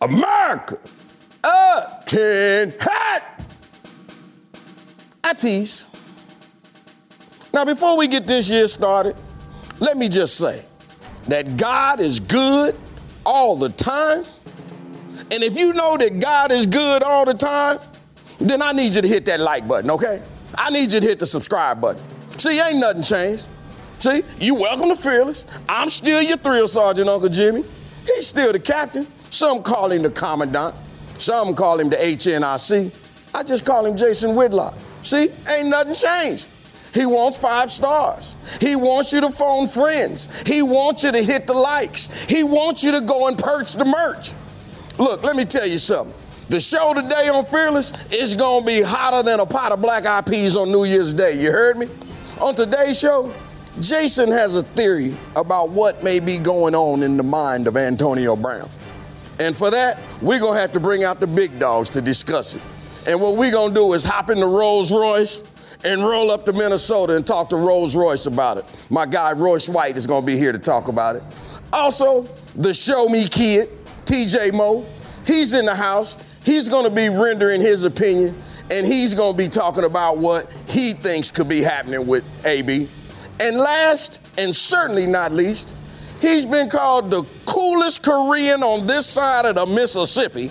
America, a tin hat. I tease. Now, before we get this year started, let me just say that God is good all the time. And if you know that God is good all the time, then I need you to hit that like button, okay? I need you to hit the subscribe button. See, ain't nothing changed. See, you welcome to Fearless. I'm still your thrill sergeant, Uncle Jimmy. He's still the captain. Some call him the commandant. Some call him the HNIC. I just call him Jason Whitlock. See, ain't nothing changed. He wants five stars. He wants you to phone friends. He wants you to hit the likes. He wants you to go and purchase the merch. Look, let me tell you something. The show today on Fearless is gonna be hotter than a pot of black eyed peas on New Year's Day. You heard me? On today's show, Jason has a theory about what may be going on in the mind of Antonio Brown. And for that, we're gonna have to bring out the big dogs to discuss it. And what we're gonna do is hop in the Rolls Royce and roll up to Minnesota and talk to Rolls Royce about it. My guy Royce White is gonna be here to talk about it. Also, the Show Me Kid, TJ Moe, he's in the house. He's gonna be rendering his opinion, and he's gonna be talking about what he thinks could be happening with AB. And last, and certainly not least, he's been called the coolest Korean on this side of the Mississippi.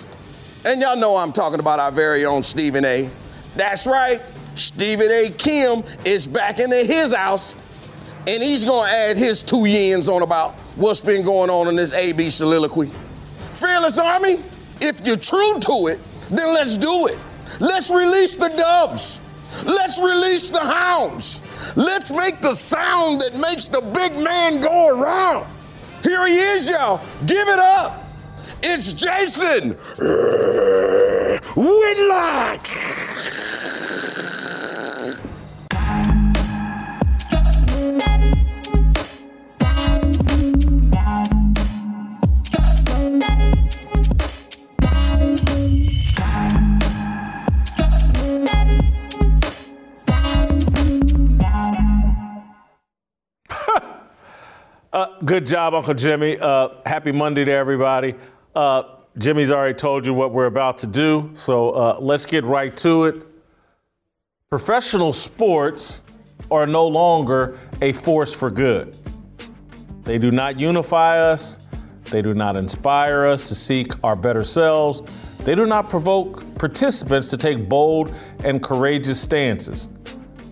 And y'all know I'm talking about our very own Stephen A. That's right, Stephen A. Kim is back into his house, and he's gonna add his two yens on about what's been going on in this AB soliloquy. Fearless Army, if you're true to it, then let's do it. Let's release the dubs. Let's release the hounds. Let's make the sound that makes the big man go around. Here he is, y'all. Give it up. It's Jason Whitlock. Uh, good job, Uncle Jimmy. Uh, happy Monday to everybody. Uh, Jimmy's already told you what we're about to do, so uh, let's get right to it. Professional sports are no longer a force for good. They do not unify us, they do not inspire us to seek our better selves, they do not provoke participants to take bold and courageous stances.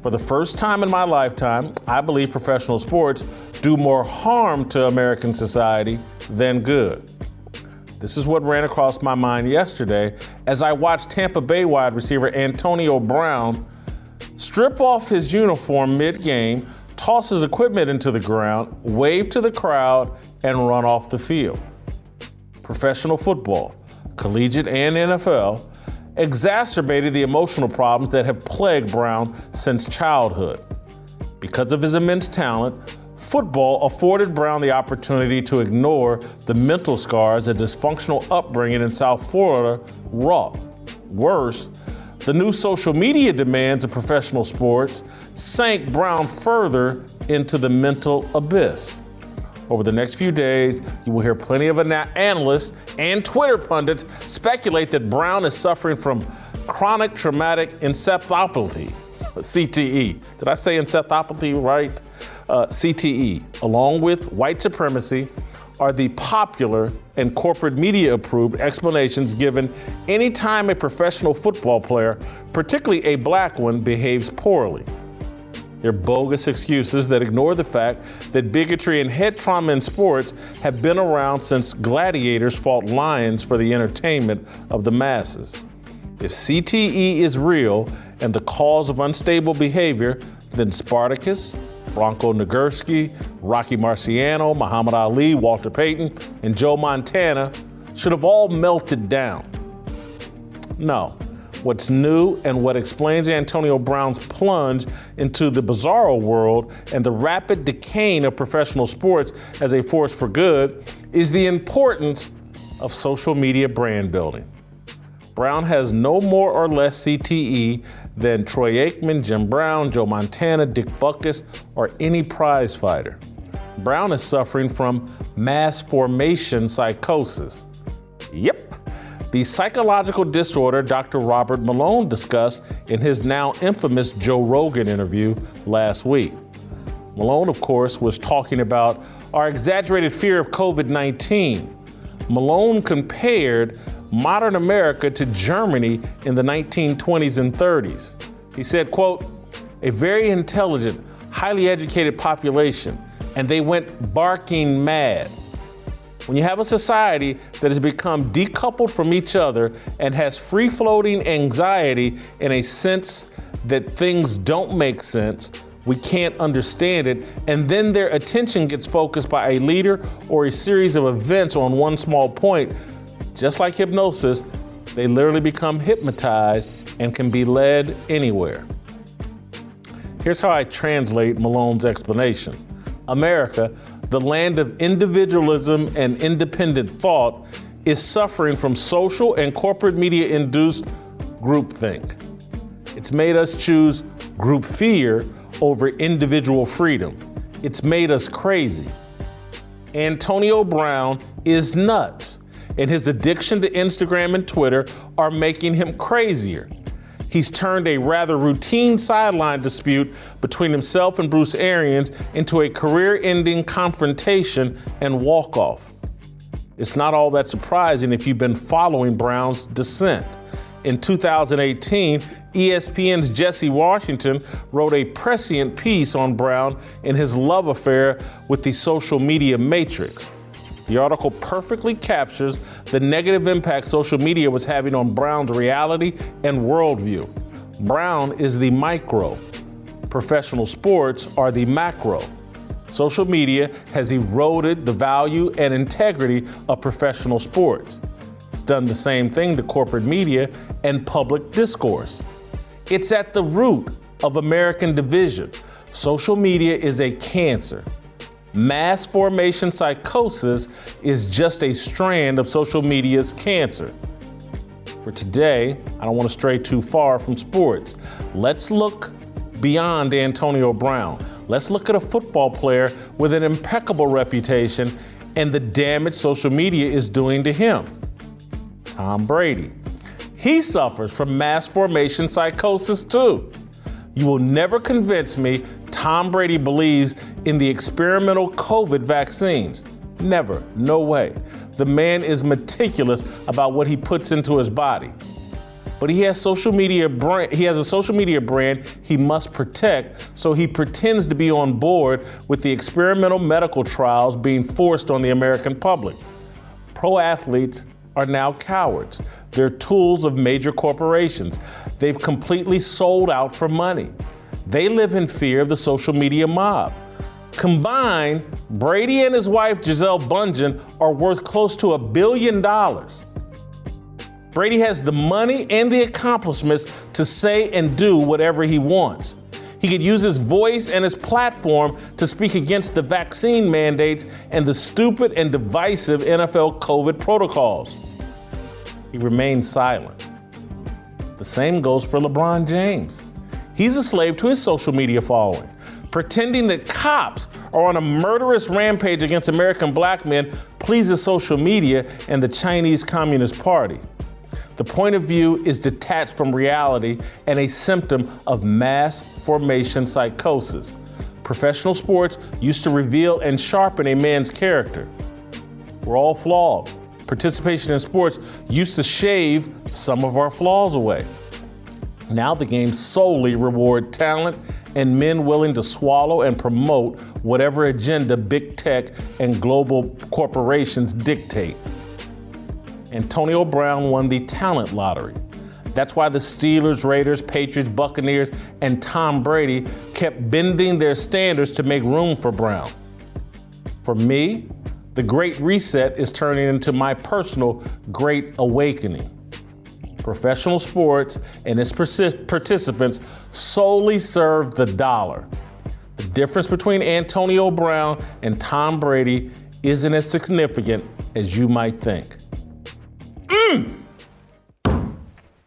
For the first time in my lifetime, I believe professional sports do more harm to American society than good. This is what ran across my mind yesterday as I watched Tampa Bay wide receiver Antonio Brown strip off his uniform mid game, toss his equipment into the ground, wave to the crowd, and run off the field. Professional football, collegiate and NFL, exacerbated the emotional problems that have plagued Brown since childhood. Because of his immense talent, football afforded Brown the opportunity to ignore the mental scars a dysfunctional upbringing in South Florida wrought. Worse, the new social media demands of professional sports sank Brown further into the mental abyss. Over the next few days, you will hear plenty of ana- analysts and Twitter pundits speculate that Brown is suffering from chronic traumatic encephalopathy, CTE. Did I say encephalopathy right? Uh, CTE, along with white supremacy, are the popular and corporate media approved explanations given anytime a professional football player, particularly a black one, behaves poorly. They're bogus excuses that ignore the fact that bigotry and head trauma in sports have been around since gladiators fought lions for the entertainment of the masses. If CTE is real and the cause of unstable behavior, then Spartacus, Bronco Nagurski, Rocky Marciano, Muhammad Ali, Walter Payton, and Joe Montana should have all melted down. No. What's new and what explains Antonio Brown's plunge into the bizarro world and the rapid decaying of professional sports as a force for good is the importance of social media brand building. Brown has no more or less CTE than Troy Aikman, Jim Brown, Joe Montana, Dick Butkus, or any prize fighter. Brown is suffering from mass formation psychosis. Yep, the psychological disorder Dr. Robert Malone discussed in his now infamous Joe Rogan interview last week. Malone, of course, was talking about our exaggerated fear of COVID 19. Malone compared modern America to Germany in the 1920s and 30s. He said, quote, a very intelligent, highly educated population, and they went barking mad. When you have a society that has become decoupled from each other and has free floating anxiety in a sense that things don't make sense, we can't understand it, and then their attention gets focused by a leader or a series of events on one small point, just like hypnosis, they literally become hypnotized and can be led anywhere. Here's how I translate Malone's explanation America, the land of individualism and independent thought, is suffering from social and corporate media induced groupthink. It's made us choose group fear over individual freedom. It's made us crazy. Antonio Brown is nuts and his addiction to Instagram and Twitter are making him crazier. He's turned a rather routine sideline dispute between himself and Bruce Arians into a career ending confrontation and walk off. It's not all that surprising if you've been following Brown's descent. In 2018, ESPN's Jesse Washington wrote a prescient piece on Brown and his love affair with the social media matrix. The article perfectly captures the negative impact social media was having on Brown's reality and worldview. Brown is the micro, professional sports are the macro. Social media has eroded the value and integrity of professional sports. It's done the same thing to corporate media and public discourse. It's at the root of American division. Social media is a cancer. Mass formation psychosis is just a strand of social media's cancer. For today, I don't want to stray too far from sports. Let's look beyond Antonio Brown. Let's look at a football player with an impeccable reputation and the damage social media is doing to him Tom Brady. He suffers from mass formation psychosis too. You will never convince me Tom Brady believes in the experimental COVID vaccines. Never, no way. The man is meticulous about what he puts into his body. But he has social media brand, he has a social media brand he must protect, so he pretends to be on board with the experimental medical trials being forced on the American public. Pro athletes are now cowards. They're tools of major corporations. They've completely sold out for money. They live in fear of the social media mob. Combined, Brady and his wife Gisele Bündchen are worth close to a billion dollars. Brady has the money and the accomplishments to say and do whatever he wants. He could use his voice and his platform to speak against the vaccine mandates and the stupid and divisive NFL COVID protocols. He remains silent. The same goes for LeBron James. He's a slave to his social media following, pretending that cops are on a murderous rampage against American black men pleases social media and the Chinese Communist Party. The point of view is detached from reality and a symptom of mass formation psychosis. Professional sports used to reveal and sharpen a man's character. We're all flawed. Participation in sports used to shave some of our flaws away. Now the games solely reward talent and men willing to swallow and promote whatever agenda big tech and global corporations dictate. Antonio Brown won the talent lottery. That's why the Steelers, Raiders, Patriots, Buccaneers, and Tom Brady kept bending their standards to make room for Brown. For me, The Great Reset is turning into my personal Great Awakening. Professional sports and its participants solely serve the dollar. The difference between Antonio Brown and Tom Brady isn't as significant as you might think. Mm.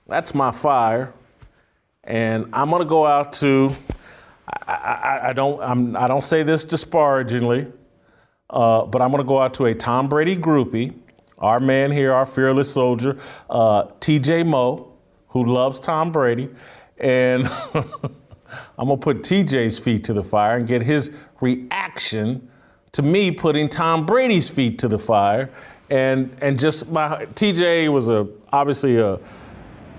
That's my fire. And I'm going to go out to, I, I, I don't, I'm, I do not say this disparagingly, uh, but I'm going to go out to a Tom Brady groupie, our man here, our fearless soldier, uh, TJ Moe, who loves Tom Brady. And I'm going to put TJ's feet to the fire and get his reaction to me putting Tom Brady's feet to the fire. And, and just my TJ was a obviously a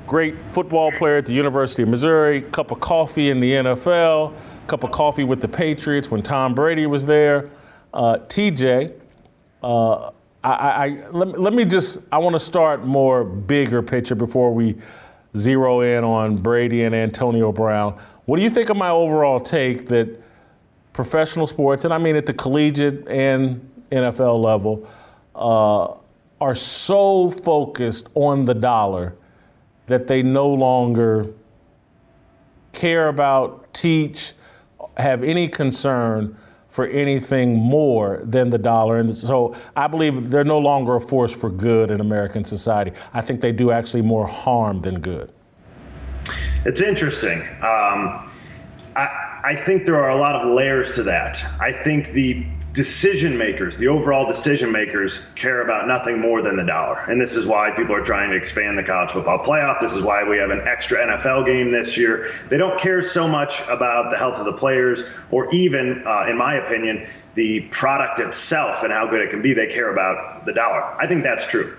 great football player at the University of Missouri, cup of coffee in the NFL, cup of coffee with the Patriots when Tom Brady was there. Uh, TJ, uh, I, I, let, let me just, I want to start more bigger picture before we zero in on Brady and Antonio Brown. What do you think of my overall take that professional sports, and I mean at the collegiate and NFL level, uh, are so focused on the dollar that they no longer care about, teach, have any concern for anything more than the dollar. And so I believe they're no longer a force for good in American society. I think they do actually more harm than good. It's interesting. Um, I, I think there are a lot of layers to that. I think the decision makers, the overall decision makers, care about nothing more than the dollar. And this is why people are trying to expand the college football playoff. This is why we have an extra NFL game this year. They don't care so much about the health of the players or even, uh, in my opinion, the product itself and how good it can be. They care about the dollar. I think that's true.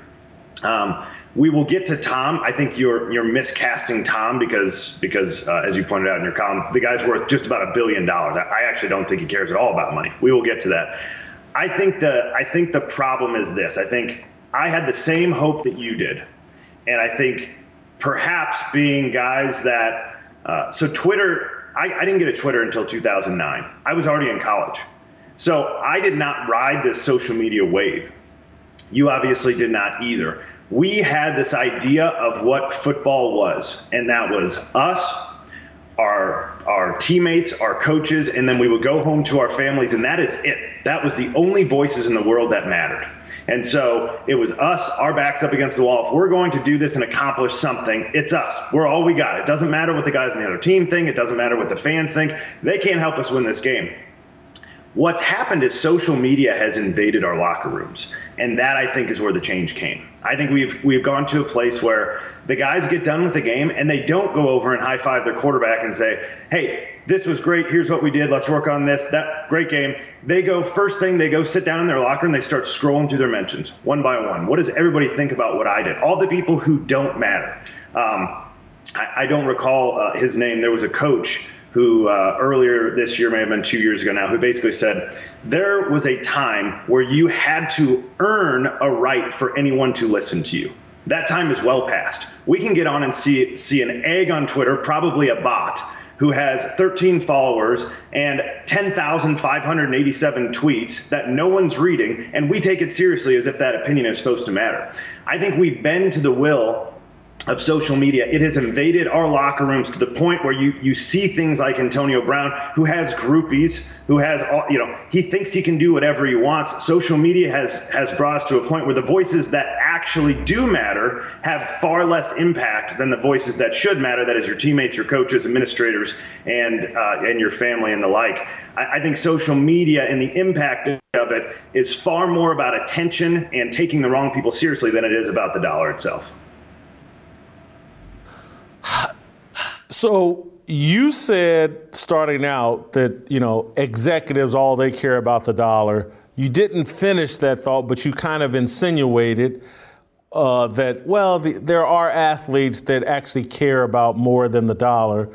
Um, we will get to Tom. I think you're you're miscasting Tom because because uh, as you pointed out in your column, the guy's worth just about a billion dollars. I actually don't think he cares at all about money. We will get to that. I think the I think the problem is this. I think I had the same hope that you did, and I think perhaps being guys that uh, so Twitter. I, I didn't get a Twitter until 2009. I was already in college, so I did not ride this social media wave. You obviously did not either we had this idea of what football was, and that was us, our our teammates, our coaches, and then we would go home to our families, and that is it. That was the only voices in the world that mattered. And so it was us, our backs up against the wall. If we're going to do this and accomplish something, it's us. We're all we got. It doesn't matter what the guys on the other team think. It doesn't matter what the fans think. They can't help us win this game. What's happened is social media has invaded our locker rooms, and that I think is where the change came. I think we've we've gone to a place where the guys get done with the game and they don't go over and high five their quarterback and say, "Hey, this was great. Here's what we did. Let's work on this. That great game." They go first thing they go sit down in their locker and they start scrolling through their mentions one by one. What does everybody think about what I did? All the people who don't matter. Um, I, I, don't recall uh, his name. There was a coach who uh, earlier this year, may have been two years ago now, who basically said there was a time where you had to earn a right for anyone to listen to you. That time is well past. We can get on and see see an egg on Twitter, probably a bot, who has 13 followers and 10,587 tweets that no one's reading, and we take it seriously as if that opinion is supposed to matter. I think we bend to the will of social media. It has invaded our locker rooms to the point where you you see things like Antonio Brown, who has groupies, who has all you know, he thinks he can do whatever he wants. Social media has has brought us to a point where the voices that actually do matter have far less impact than the voices that should matter. That is your teammates, your coaches, administrators, and uh, and your family and the like. I, I think social media and the impact of it is far more about attention and taking the wrong people seriously than it is about the dollar itself. So you said starting out that you know executives all they care about the dollar. You didn't finish that thought, but you kind of insinuated uh, that well, the, there are athletes that actually care about more than the dollar.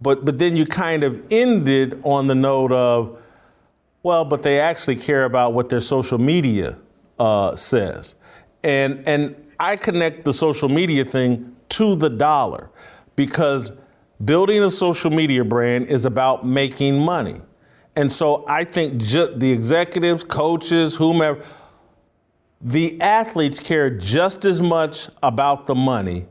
But but then you kind of ended on the note of well, but they actually care about what their social media uh, says, and and I connect the social media thing to the dollar because building a social media brand is about making money. And so I think ju- the executives, coaches, whomever, the athletes care just as much about the money,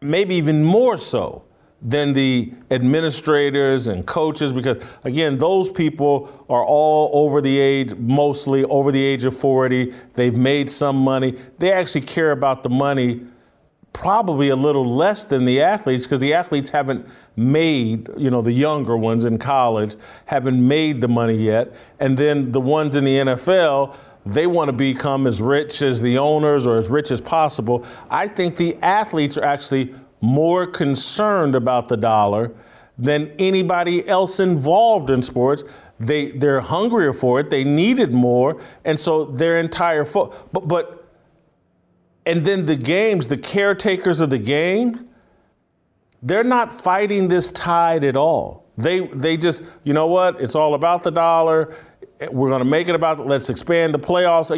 maybe even more so than the administrators and coaches because again those people are all over the age mostly over the age of 40 they've made some money they actually care about the money probably a little less than the athletes because the athletes haven't made you know the younger ones in college haven't made the money yet and then the ones in the NFL they want to become as rich as the owners or as rich as possible i think the athletes are actually more concerned about the dollar than anybody else involved in sports. They they're hungrier for it. They need it more, and so their entire fo- but but and then the games, the caretakers of the games, they're not fighting this tide at all. They they just you know what? It's all about the dollar. We're going to make it about. Let's expand the playoffs.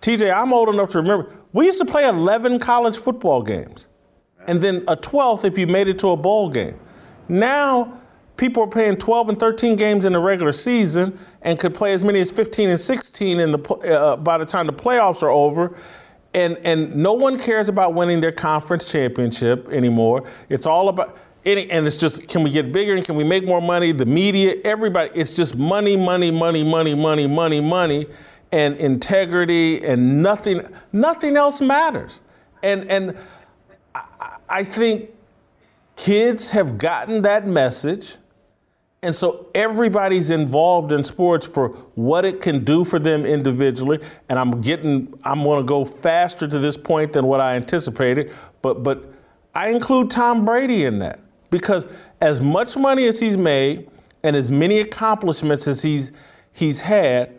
TJ, I'm old enough to remember we used to play 11 college football games and then a 12th if you made it to a bowl game. Now, people are playing 12 and 13 games in the regular season and could play as many as 15 and 16 in the uh, by the time the playoffs are over. And and no one cares about winning their conference championship anymore. It's all about and it's just can we get bigger and can we make more money? The media, everybody, it's just money, money, money, money, money, money, money, and integrity, and nothing, nothing else matters. And and I think kids have gotten that message. And so everybody's involved in sports for what it can do for them individually. And I'm getting, I'm going to go faster to this point than what I anticipated. But, but I include Tom Brady in that because as much money as he's made and as many accomplishments as he's, he's had,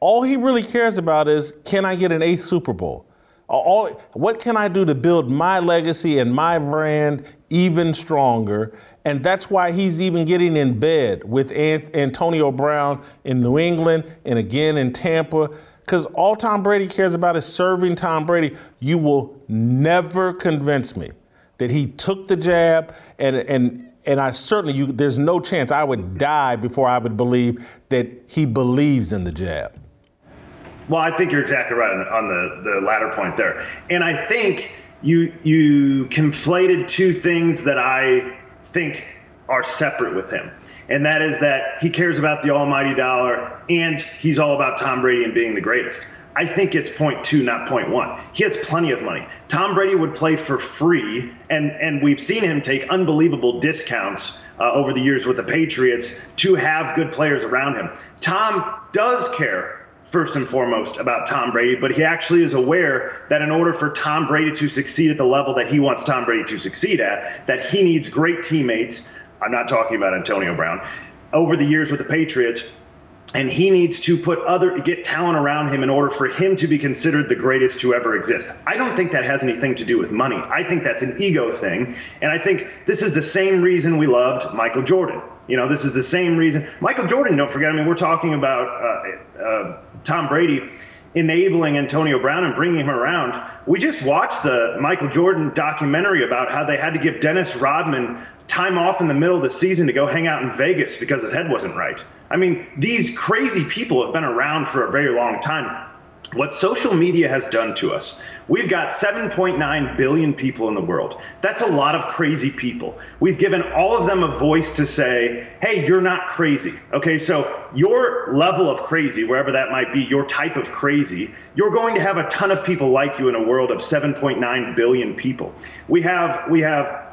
all he really cares about is can I get an eighth Super Bowl? All, what can I do to build my legacy and my brand even stronger? And that's why he's even getting in bed with Antonio Brown in New England and again in Tampa. Because all Tom Brady cares about is serving Tom Brady. You will never convince me that he took the jab, and and and I certainly you, there's no chance I would die before I would believe that he believes in the jab. Well, I think you're exactly right on the, on the, the latter point there. And I think you you conflated two things that I think are separate with him. And that is that he cares about the almighty dollar and he's all about Tom Brady and being the greatest. I think it's point two, not point one. He has plenty of money. Tom Brady would play for free, and, and we've seen him take unbelievable discounts uh, over the years with the Patriots to have good players around him. Tom does care first and foremost about Tom Brady, but he actually is aware that in order for Tom Brady to succeed at the level that he wants Tom Brady to succeed at, that he needs great teammates. I'm not talking about Antonio Brown. Over the years with the Patriots, and he needs to put other get talent around him in order for him to be considered the greatest to ever exist. I don't think that has anything to do with money. I think that's an ego thing, and I think this is the same reason we loved Michael Jordan. You know, this is the same reason Michael Jordan. Don't forget. I mean, we're talking about uh, uh, Tom Brady enabling Antonio Brown and bringing him around. We just watched the Michael Jordan documentary about how they had to give Dennis Rodman time off in the middle of the season to go hang out in Vegas because his head wasn't right. I mean, these crazy people have been around for a very long time. What social media has done to us, we've got 7.9 billion people in the world. That's a lot of crazy people. We've given all of them a voice to say, hey, you're not crazy. Okay, so your level of crazy, wherever that might be, your type of crazy, you're going to have a ton of people like you in a world of 7.9 billion people. We have, we have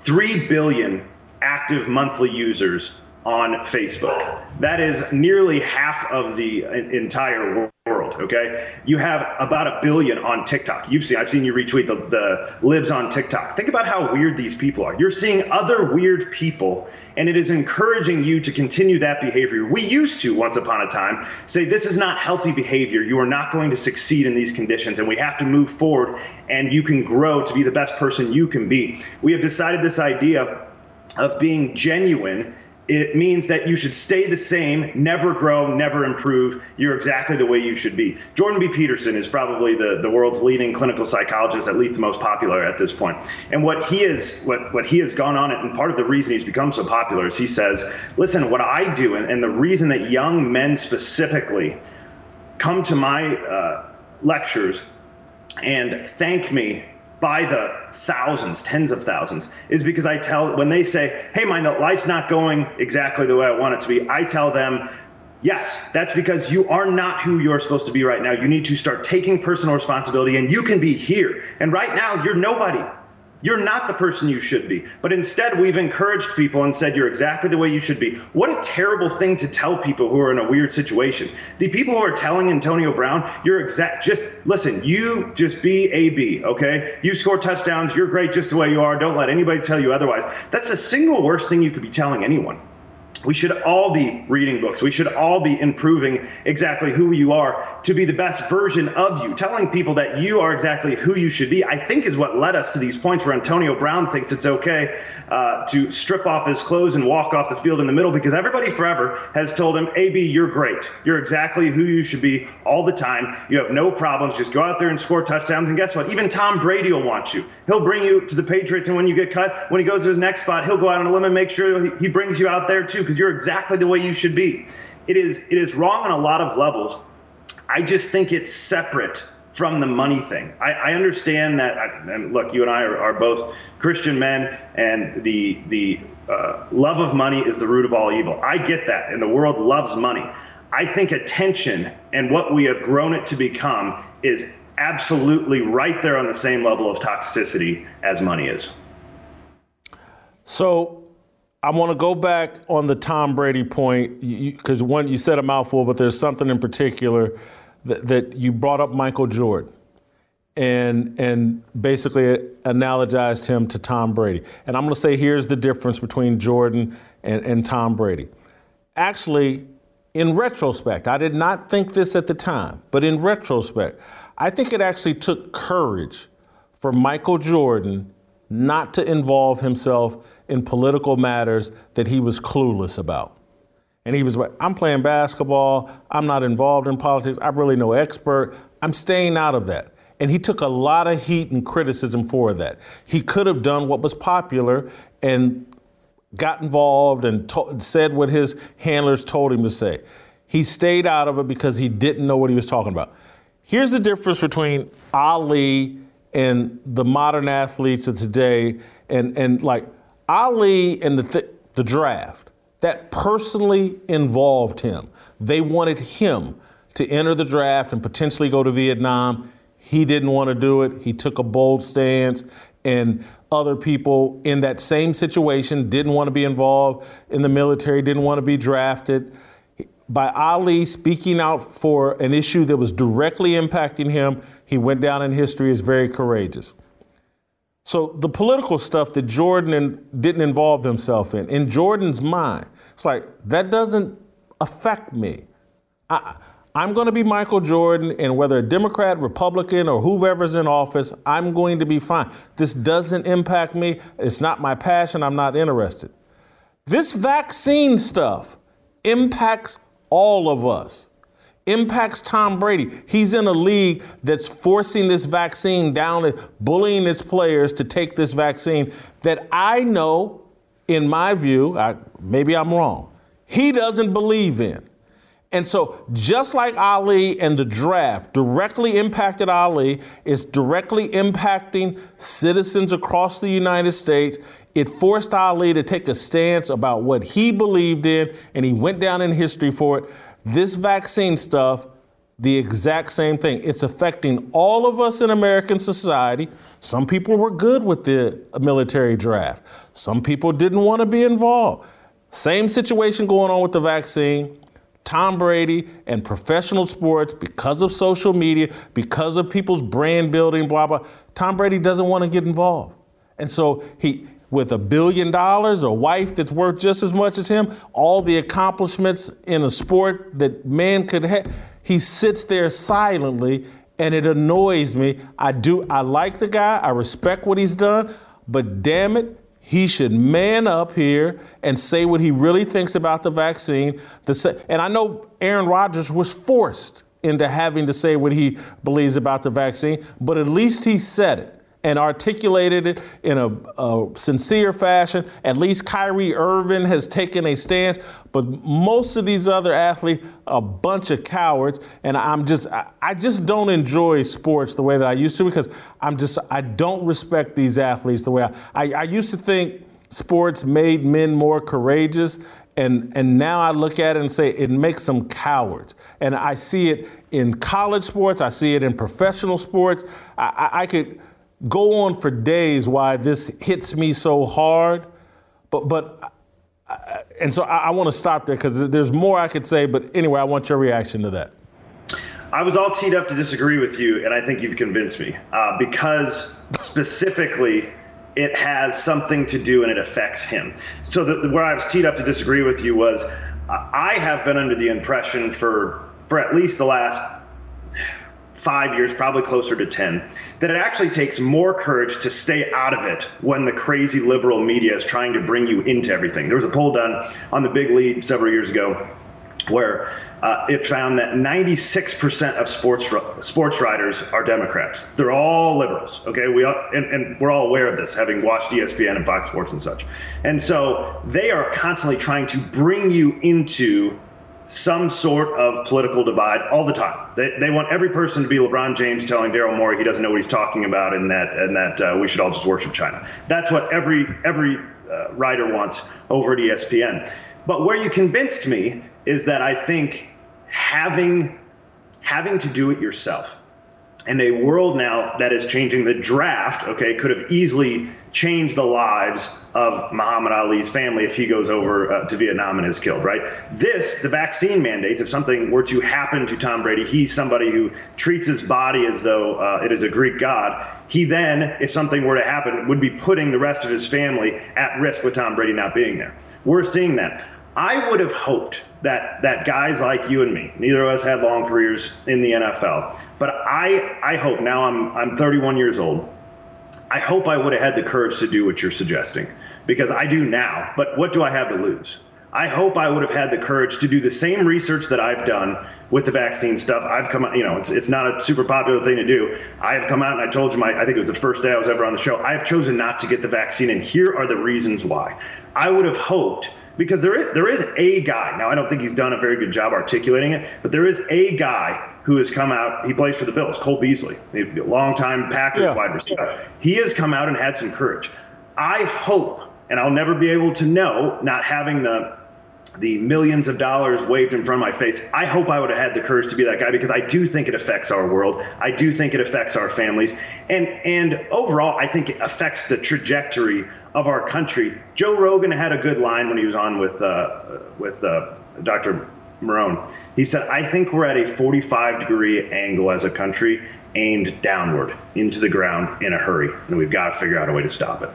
3 billion active monthly users on Facebook. That is nearly half of the entire world. Okay, you have about a billion on TikTok. You've seen, I've seen you retweet the, the libs on TikTok. Think about how weird these people are. You're seeing other weird people, and it is encouraging you to continue that behavior. We used to, once upon a time, say this is not healthy behavior. You are not going to succeed in these conditions, and we have to move forward, and you can grow to be the best person you can be. We have decided this idea of being genuine it means that you should stay the same, never grow, never improve. You're exactly the way you should be. Jordan B. Peterson is probably the, the world's leading clinical psychologist, at least the most popular at this point. And what he is, what, what he has gone on, it, and part of the reason he's become so popular is he says, listen, what I do, and, and the reason that young men specifically come to my uh, lectures and thank me by the thousands, tens of thousands, is because I tell when they say, "Hey, my life's not going exactly the way I want it to be," I tell them. Yes, that's because you are not who you're supposed to be right now. You need to start taking personal responsibility, and you can be here. And right now, you're nobody. You're not the person you should be. But instead, we've encouraged people and said you're exactly the way you should be. What a terrible thing to tell people who are in a weird situation. The people who are telling Antonio Brown, you're exact, just listen, you just be AB, okay? You score touchdowns, you're great just the way you are. Don't let anybody tell you otherwise. That's the single worst thing you could be telling anyone. We should all be reading books. We should all be improving exactly who you are to be the best version of you. Telling people that you are exactly who you should be, I think, is what led us to these points where Antonio Brown thinks it's okay uh, to strip off his clothes and walk off the field in the middle because everybody forever has told him, AB, you're great. You're exactly who you should be all the time. You have no problems. Just go out there and score touchdowns. And guess what? Even Tom Brady will want you. He'll bring you to the Patriots. And when you get cut, when he goes to his next spot, he'll go out on a limb and make sure he brings you out there too because you're exactly the way you should be. It is it is wrong on a lot of levels. I just think it's separate from the money thing. I, I understand that. and look, you and I are, are, both Christian men, and the the uh, love of money is the root of all evil. I get that, and the world loves money. I think attention and what we have grown it to become is absolutely right there on the same level of toxicity as money is. So I want to go back on the Tom Brady point because one, you said a mouthful, but there's something in particular that, that you brought up Michael Jordan and and basically analogized him to Tom Brady. And I'm going to say here's the difference between Jordan and, and Tom Brady. Actually, in retrospect, I did not think this at the time, but in retrospect, I think it actually took courage for Michael Jordan not to involve himself in political matters that he was clueless about. And he was like, I'm playing basketball, I'm not involved in politics, I'm really no expert, I'm staying out of that. And he took a lot of heat and criticism for that. He could have done what was popular and got involved and to- said what his handlers told him to say. He stayed out of it because he didn't know what he was talking about. Here's the difference between Ali and the modern athletes of today and, and like Ali and the, th- the draft, that personally involved him. They wanted him to enter the draft and potentially go to Vietnam. He didn't want to do it. He took a bold stance, and other people in that same situation didn't want to be involved in the military, didn't want to be drafted. By Ali speaking out for an issue that was directly impacting him, he went down in history as very courageous. So the political stuff that Jordan didn't involve himself in, in Jordan's mind, it's like that doesn't affect me. I, I'm going to be Michael Jordan, and whether a Democrat, Republican, or whoever's in office, I'm going to be fine. This doesn't impact me. It's not my passion. I'm not interested. This vaccine stuff impacts all of us impacts Tom Brady. He's in a league that's forcing this vaccine down, bullying its players to take this vaccine that I know, in my view, I, maybe I'm wrong, he doesn't believe in. And so, just like Ali and the draft directly impacted Ali, it's directly impacting citizens across the United States. It forced Ali to take a stance about what he believed in, and he went down in history for it. This vaccine stuff, the exact same thing. It's affecting all of us in American society. Some people were good with the military draft, some people didn't want to be involved. Same situation going on with the vaccine. Tom Brady and professional sports, because of social media, because of people's brand building, blah, blah, Tom Brady doesn't want to get involved. And so he, with a billion dollars, a wife that's worth just as much as him, all the accomplishments in a sport that man could have. He sits there silently and it annoys me. I do I like the guy, I respect what he's done, but damn it, he should man up here and say what he really thinks about the vaccine. And I know Aaron Rodgers was forced into having to say what he believes about the vaccine, but at least he said it. And articulated it in a, a sincere fashion. At least Kyrie Irving has taken a stance, but most of these other athletes are a bunch of cowards. And I'm just, I just don't enjoy sports the way that I used to because I'm just, I don't respect these athletes the way I, I, I used to think sports made men more courageous. And, and now I look at it and say it makes them cowards. And I see it in college sports, I see it in professional sports. I, I, I could go on for days why this hits me so hard. But, but and so I, I want to stop there because there's more I could say. But anyway, I want your reaction to that. I was all teed up to disagree with you, and I think you've convinced me uh, because specifically it has something to do and it affects him. So the, the, where I was teed up to disagree with you was I have been under the impression for for at least the last five years, probably closer to 10, that it actually takes more courage to stay out of it when the crazy liberal media is trying to bring you into everything. There was a poll done on the big lead several years ago where uh, it found that 96% of sports sports writers are Democrats. They're all liberals. Okay, we all, and, and we're all aware of this, having watched ESPN and Fox Sports and such. And so they are constantly trying to bring you into some sort of political divide all the time. They, they want every person to be LeBron James telling Daryl Morey he doesn't know what he's talking about and that and that uh, we should all just worship China. That's what every every uh, writer wants over at ESPN. But where you convinced me is that I think having having to do it yourself in a world now that is changing the draft, okay, could have easily changed the lives of Muhammad Ali's family if he goes over uh, to Vietnam and is killed, right? This, the vaccine mandates, if something were to happen to Tom Brady, he's somebody who treats his body as though uh, it is a Greek god. He then, if something were to happen, would be putting the rest of his family at risk with Tom Brady not being there. We're seeing that. I would have hoped that that guys like you and me, neither of us had long careers in the NFL, but I I hope now I'm I'm 31 years old. I hope I would have had the courage to do what you're suggesting because I do now. But what do I have to lose? I hope I would have had the courage to do the same research that I've done with the vaccine stuff. I've come you know, it's, it's not a super popular thing to do. I have come out and I told you my, I think it was the first day I was ever on the show. I have chosen not to get the vaccine, and here are the reasons why. I would have hoped because there is there is a guy. Now I don't think he's done a very good job articulating it, but there is a guy who has come out. He plays for the Bills, Cole Beasley, a longtime Packers yeah. wide receiver. He has come out and had some courage. I hope, and I'll never be able to know, not having the the millions of dollars waved in front of my face. I hope I would have had the courage to be that guy because I do think it affects our world. I do think it affects our families. And and overall, I think it affects the trajectory of our country. Joe Rogan had a good line when he was on with uh, with uh, Dr. Malone. He said, "I think we're at a 45 degree angle as a country aimed downward into the ground in a hurry, and we've got to figure out a way to stop it."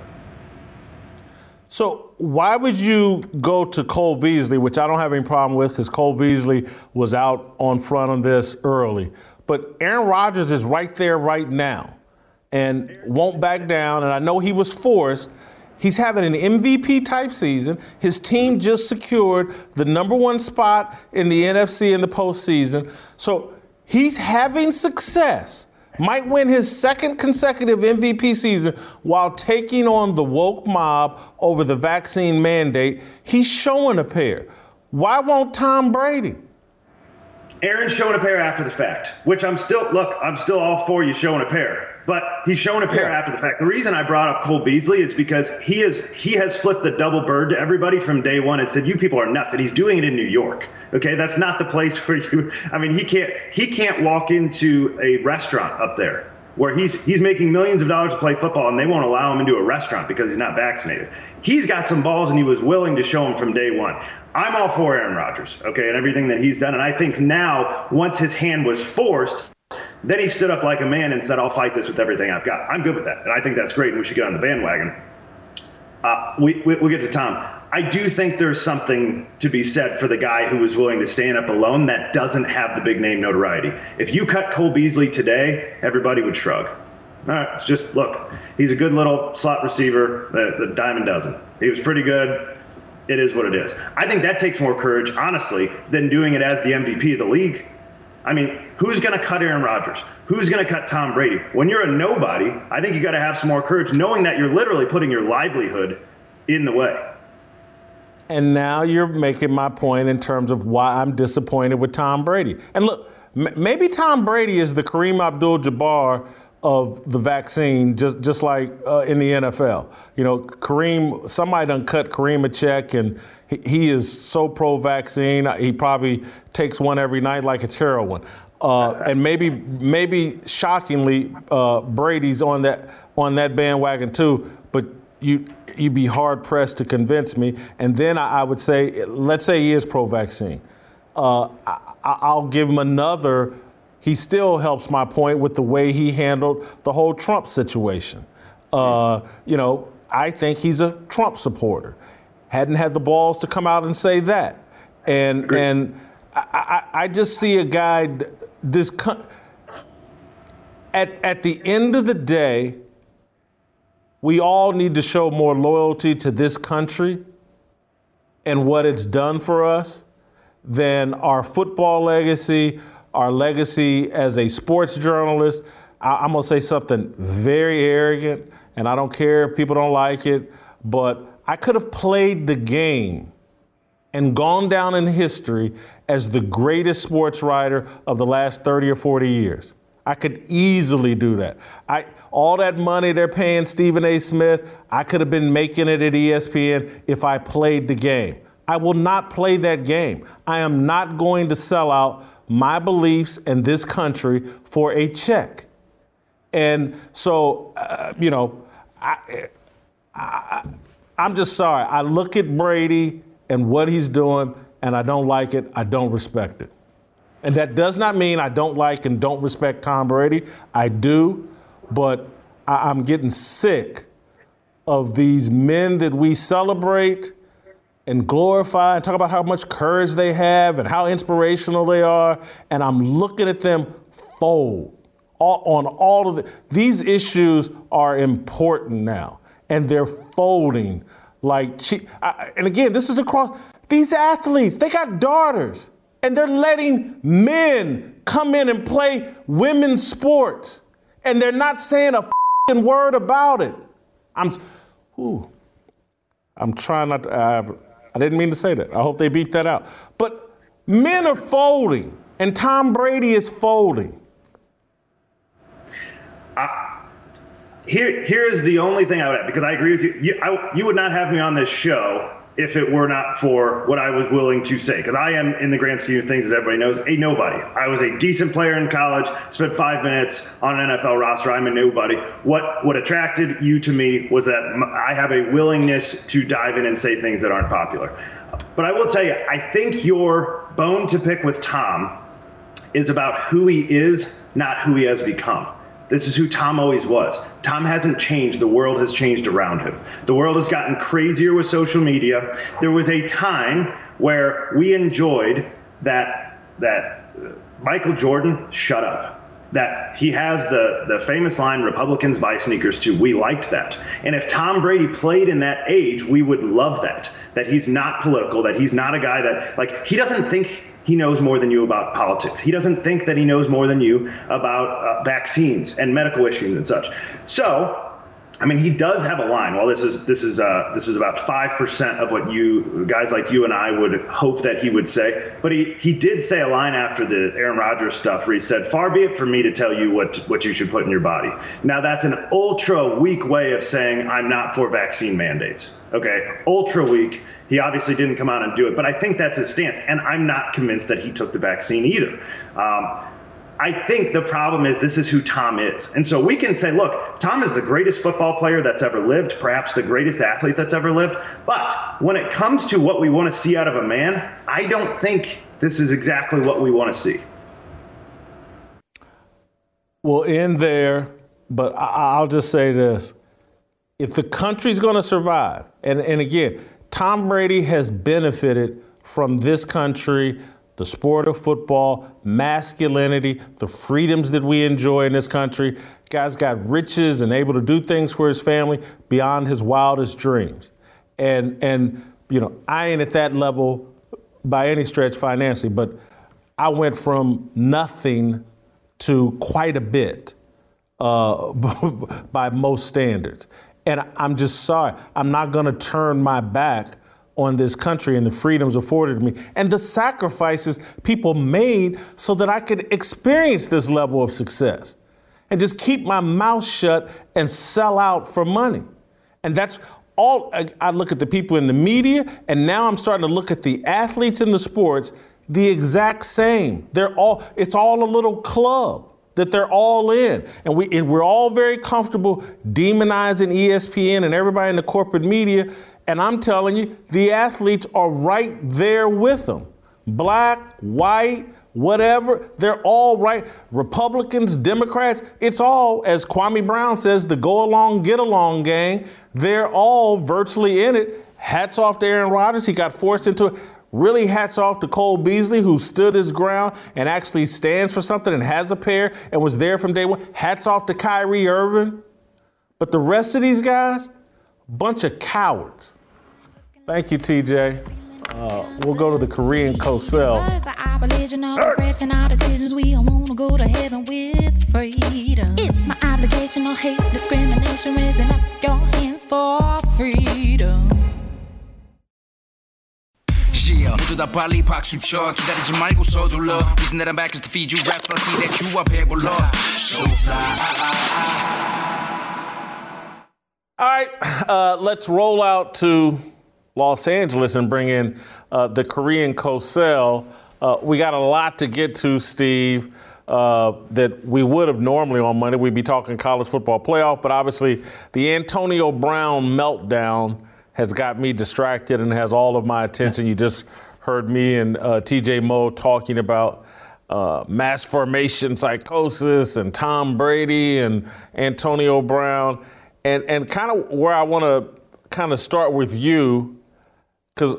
So why would you go to Cole Beasley, which I don't have any problem with, because Cole Beasley was out on front on this early. But Aaron Rodgers is right there right now and won't back down. And I know he was forced. He's having an MVP type season. His team just secured the number one spot in the NFC in the postseason. So he's having success might win his second consecutive MVP season while taking on the woke mob over the vaccine mandate. He's showing a pair. Why won't Tom Brady? Aaron's showing a pair after the fact, which I'm still look, I'm still all for you showing a pair but he's shown a pair yeah. after the fact. The reason I brought up Cole Beasley is because he is he has flipped the double bird to everybody from day one and said you people are nuts, and he's doing it in New York. Okay, that's not the place for you. I mean, he can't he can't walk into a restaurant up there where he's he's making millions of dollars to play football and they won't allow him into a restaurant because he's not vaccinated. He's got some balls and he was willing to show them from day one. I'm all for Aaron Rodgers, okay, and everything that he's done. And I think now, once his hand was forced, then he stood up like a man and said, I'll fight this with everything I've got. I'm good with that. And I think that's great, and we should get on the bandwagon. Uh, we, we, we'll get to Tom. I do think there's something to be said for the guy who was willing to stand up alone that doesn't have the big name notoriety. If you cut Cole Beasley today, everybody would shrug. All right, it's just look, he's a good little slot receiver, the, the diamond dozen. He was pretty good. It is what it is. I think that takes more courage, honestly, than doing it as the MVP of the league I mean, who's going to cut Aaron Rodgers? Who's going to cut Tom Brady? When you're a nobody, I think you got to have some more courage, knowing that you're literally putting your livelihood in the way. And now you're making my point in terms of why I'm disappointed with Tom Brady. And look, m- maybe Tom Brady is the Kareem Abdul-Jabbar of the vaccine, just just like uh, in the NFL. You know, Kareem, somebody done cut Kareem a check, and he, he is so pro-vaccine. He probably takes one every night like it's heroin. Uh, and maybe, maybe shockingly, uh, Brady's on that on that bandwagon too. But you you'd be hard pressed to convince me. And then I, I would say, let's say he is pro-vaccine. Uh, I, will give him another he still helps my point with the way he handled the whole Trump situation. Uh, you know, I think he's a Trump supporter. Hadn't had the balls to come out and say that. And Great. and I, I, I, just see a guy this at at the end of the day, we all need to show more loyalty to this country and what it's done for us than our football legacy our legacy as a sports journalist. I, am going to say something very arrogant, and I don't care if people don't like it, but I could have played the game and gone down in history as the greatest sports writer of the last 30 or 40 years. I could easily do that. I, all that money they're paying Stephen A. Smith, I could have been making it at ESPN if I played the game. I will not play that game. I am not going to sell out my beliefs and this country for a check. And so, uh, you know, I, I, I'm just sorry. I look at Brady and what he's doing, and I don't like it. I don't respect it. And that does not mean I don't like and don't respect Tom Brady. I do, but I, I'm getting sick of these men that we celebrate and glorify and talk about how much courage they have and how inspirational they are. And I'm looking at them fold on all of the, these issues are important now and they're folding like, and again, this is across, these athletes, they got daughters and they're letting men come in and play women's sports and they're not saying a word about it. I'm, ooh, I'm trying not to, uh, I didn't mean to say that. I hope they beat that out. But men are folding, and Tom Brady is folding. Uh, here, here is the only thing I would add, because I agree with you. You, I, you would not have me on this show if it were not for what I was willing to say. Because I am, in the grand scheme of things, as everybody knows, a nobody. I was a decent player in college, spent five minutes on an NFL roster. I'm a nobody. What what attracted you to me was that I have a willingness to dive in and say things that aren't popular. But I will tell you, I think your bone to pick with Tom is about who he is, not who he has become. This is who Tom always was. Tom hasn't changed. The world has changed around him. The world has gotten crazier with social media. There was a time where we enjoyed that that uh, Michael Jordan shut up. That he has the the famous line Republicans buy sneakers too. We liked that. And if Tom Brady played in that age, we would love that. That he's not political, that he's not a guy that like he doesn't think he knows more than you about politics. He doesn't think that he knows more than you about uh, vaccines and medical issues and such. So, I mean, he does have a line. Well, this is this is uh, this is about five percent of what you guys like you and I would hope that he would say. But he he did say a line after the Aaron Rodgers stuff where he said, "Far be it from me to tell you what what you should put in your body." Now that's an ultra weak way of saying I'm not for vaccine mandates. Okay, ultra weak. He obviously didn't come out and do it, but I think that's his stance. And I'm not convinced that he took the vaccine either. Um, I think the problem is this is who Tom is. And so we can say, look, Tom is the greatest football player that's ever lived, perhaps the greatest athlete that's ever lived. But when it comes to what we want to see out of a man, I don't think this is exactly what we want to see. We'll end there, but I'll just say this. If the country's going to survive, and, and again, Tom Brady has benefited from this country, the sport of football, masculinity, the freedoms that we enjoy in this country. Guy's got riches and able to do things for his family beyond his wildest dreams. And and you know, I ain't at that level by any stretch financially, but I went from nothing to quite a bit uh, by most standards. And I'm just sorry. I'm not going to turn my back on this country and the freedoms afforded me and the sacrifices people made so that I could experience this level of success and just keep my mouth shut and sell out for money. And that's all I look at the people in the media, and now I'm starting to look at the athletes in the sports the exact same. They're all, it's all a little club that they're all in. And, we, and we're all very comfortable demonizing ESPN and everybody in the corporate media. And I'm telling you, the athletes are right there with them. Black, white, whatever, they're all right. Republicans, Democrats, it's all, as Kwame Brown says, the go along, get along gang. They're all virtually in it. Hats off to Aaron Rodgers. He got forced into it. Really, hats off to Cole Beasley, who stood his ground and actually stands for something and has a pair and was there from day one. Hats off to Kyrie Irving. But the rest of these guys, bunch of cowards. Thank you, TJ. Uh, we'll go to the Korean Cosell. It's my obligation, no hate, discrimination, raising up your hands for freedom. Yeah, 모두 다 빨리 박수 쳐 기다리지 말고 서둘러 Reason that I'm back is to feed you raps I see that you are 배불러 So All right, uh, let's roll out to Los Angeles and bring in uh, the Korean Cosell. Uh, we got a lot to get to, Steve. Uh, that we would have normally on Monday. We'd be talking college football playoff, but obviously the Antonio Brown meltdown has got me distracted and has all of my attention. You just heard me and uh, TJ Moe talking about uh, mass formation psychosis and Tom Brady and Antonio Brown. And, and kind of where I want to kind of start with you because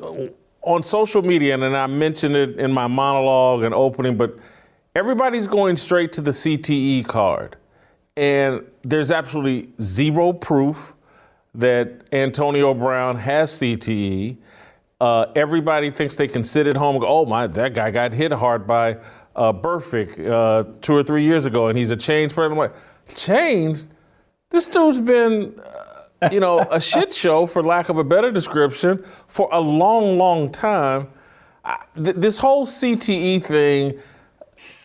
on social media, and I mentioned it in my monologue and opening, but everybody's going straight to the CTE card. And there's absolutely zero proof that Antonio Brown has CTE. Uh, everybody thinks they can sit at home and go, oh, my, that guy got hit hard by uh, Burfict uh, two or three years ago, and he's a changed person. I'm like, changed? This dude's been you know, a shit show, for lack of a better description, for a long, long time. I, th- this whole CTE thing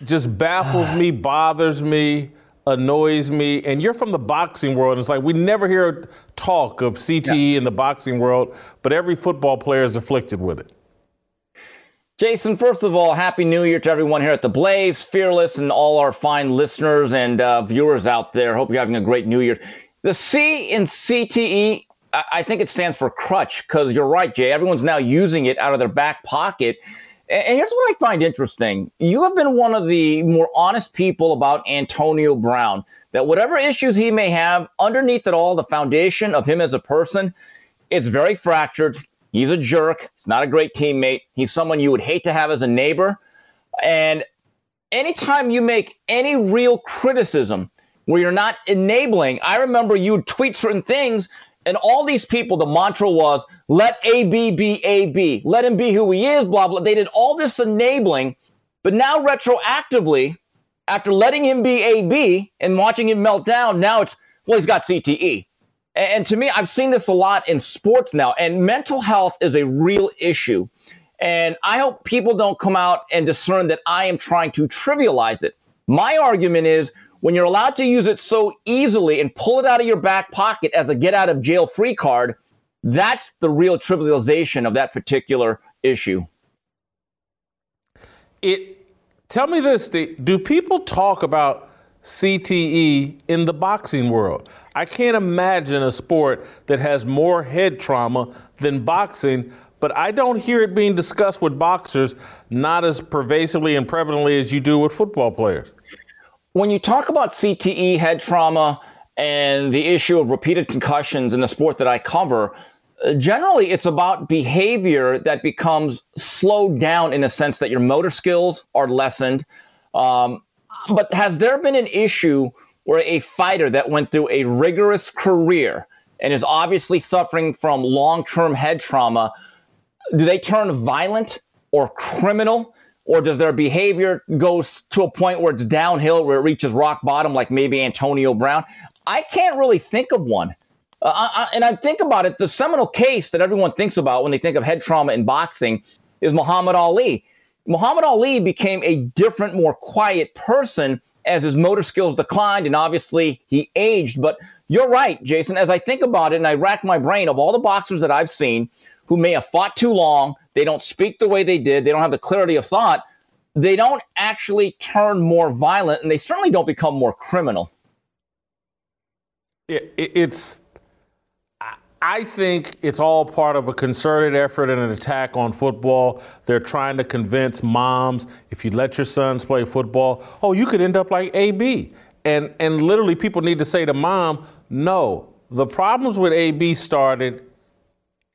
just baffles me, bothers me, annoys me. And you're from the boxing world, and it's like we never hear talk of CTE in the boxing world, but every football player is afflicted with it. Jason, first of all, Happy New Year to everyone here at the Blaze, Fearless, and all our fine listeners and uh, viewers out there. Hope you're having a great New Year. The C in CTE, I think it stands for crutch because you're right, Jay. Everyone's now using it out of their back pocket. And here's what I find interesting. You have been one of the more honest people about Antonio Brown, that whatever issues he may have, underneath it all, the foundation of him as a person, it's very fractured. He's a jerk. He's not a great teammate. He's someone you would hate to have as a neighbor. And anytime you make any real criticism where you're not enabling. I remember you tweet certain things, and all these people, the mantra was, let AB be AB, let him be who he is, blah, blah. They did all this enabling, but now retroactively, after letting him be AB and watching him melt down, now it's, well, he's got CTE. And, and to me, I've seen this a lot in sports now, and mental health is a real issue. And I hope people don't come out and discern that I am trying to trivialize it. My argument is when you're allowed to use it so easily and pull it out of your back pocket as a get out of jail free card, that's the real trivialization of that particular issue. It tell me this, do people talk about CTE in the boxing world? I can't imagine a sport that has more head trauma than boxing, but I don't hear it being discussed with boxers not as pervasively and prevalently as you do with football players when you talk about CTE, head trauma, and the issue of repeated concussions in the sport that I cover, generally it's about behavior that becomes slowed down in the sense that your motor skills are lessened. Um, but has there been an issue where a fighter that went through a rigorous career and is obviously suffering from long term head trauma, do they turn violent or criminal or does their behavior go to a point where it's downhill, where it reaches rock bottom, like maybe Antonio Brown? I can't really think of one. Uh, I, and I think about it, the seminal case that everyone thinks about when they think of head trauma in boxing is Muhammad Ali. Muhammad Ali became a different, more quiet person as his motor skills declined, and obviously he aged. But you're right, Jason. As I think about it and I rack my brain of all the boxers that I've seen who may have fought too long, they don't speak the way they did, they don't have the clarity of thought, they don't actually turn more violent, and they certainly don't become more criminal. It's I think it's all part of a concerted effort and an attack on football. They're trying to convince moms if you let your sons play football, oh, you could end up like AB. And and literally people need to say to mom, no. The problems with AB started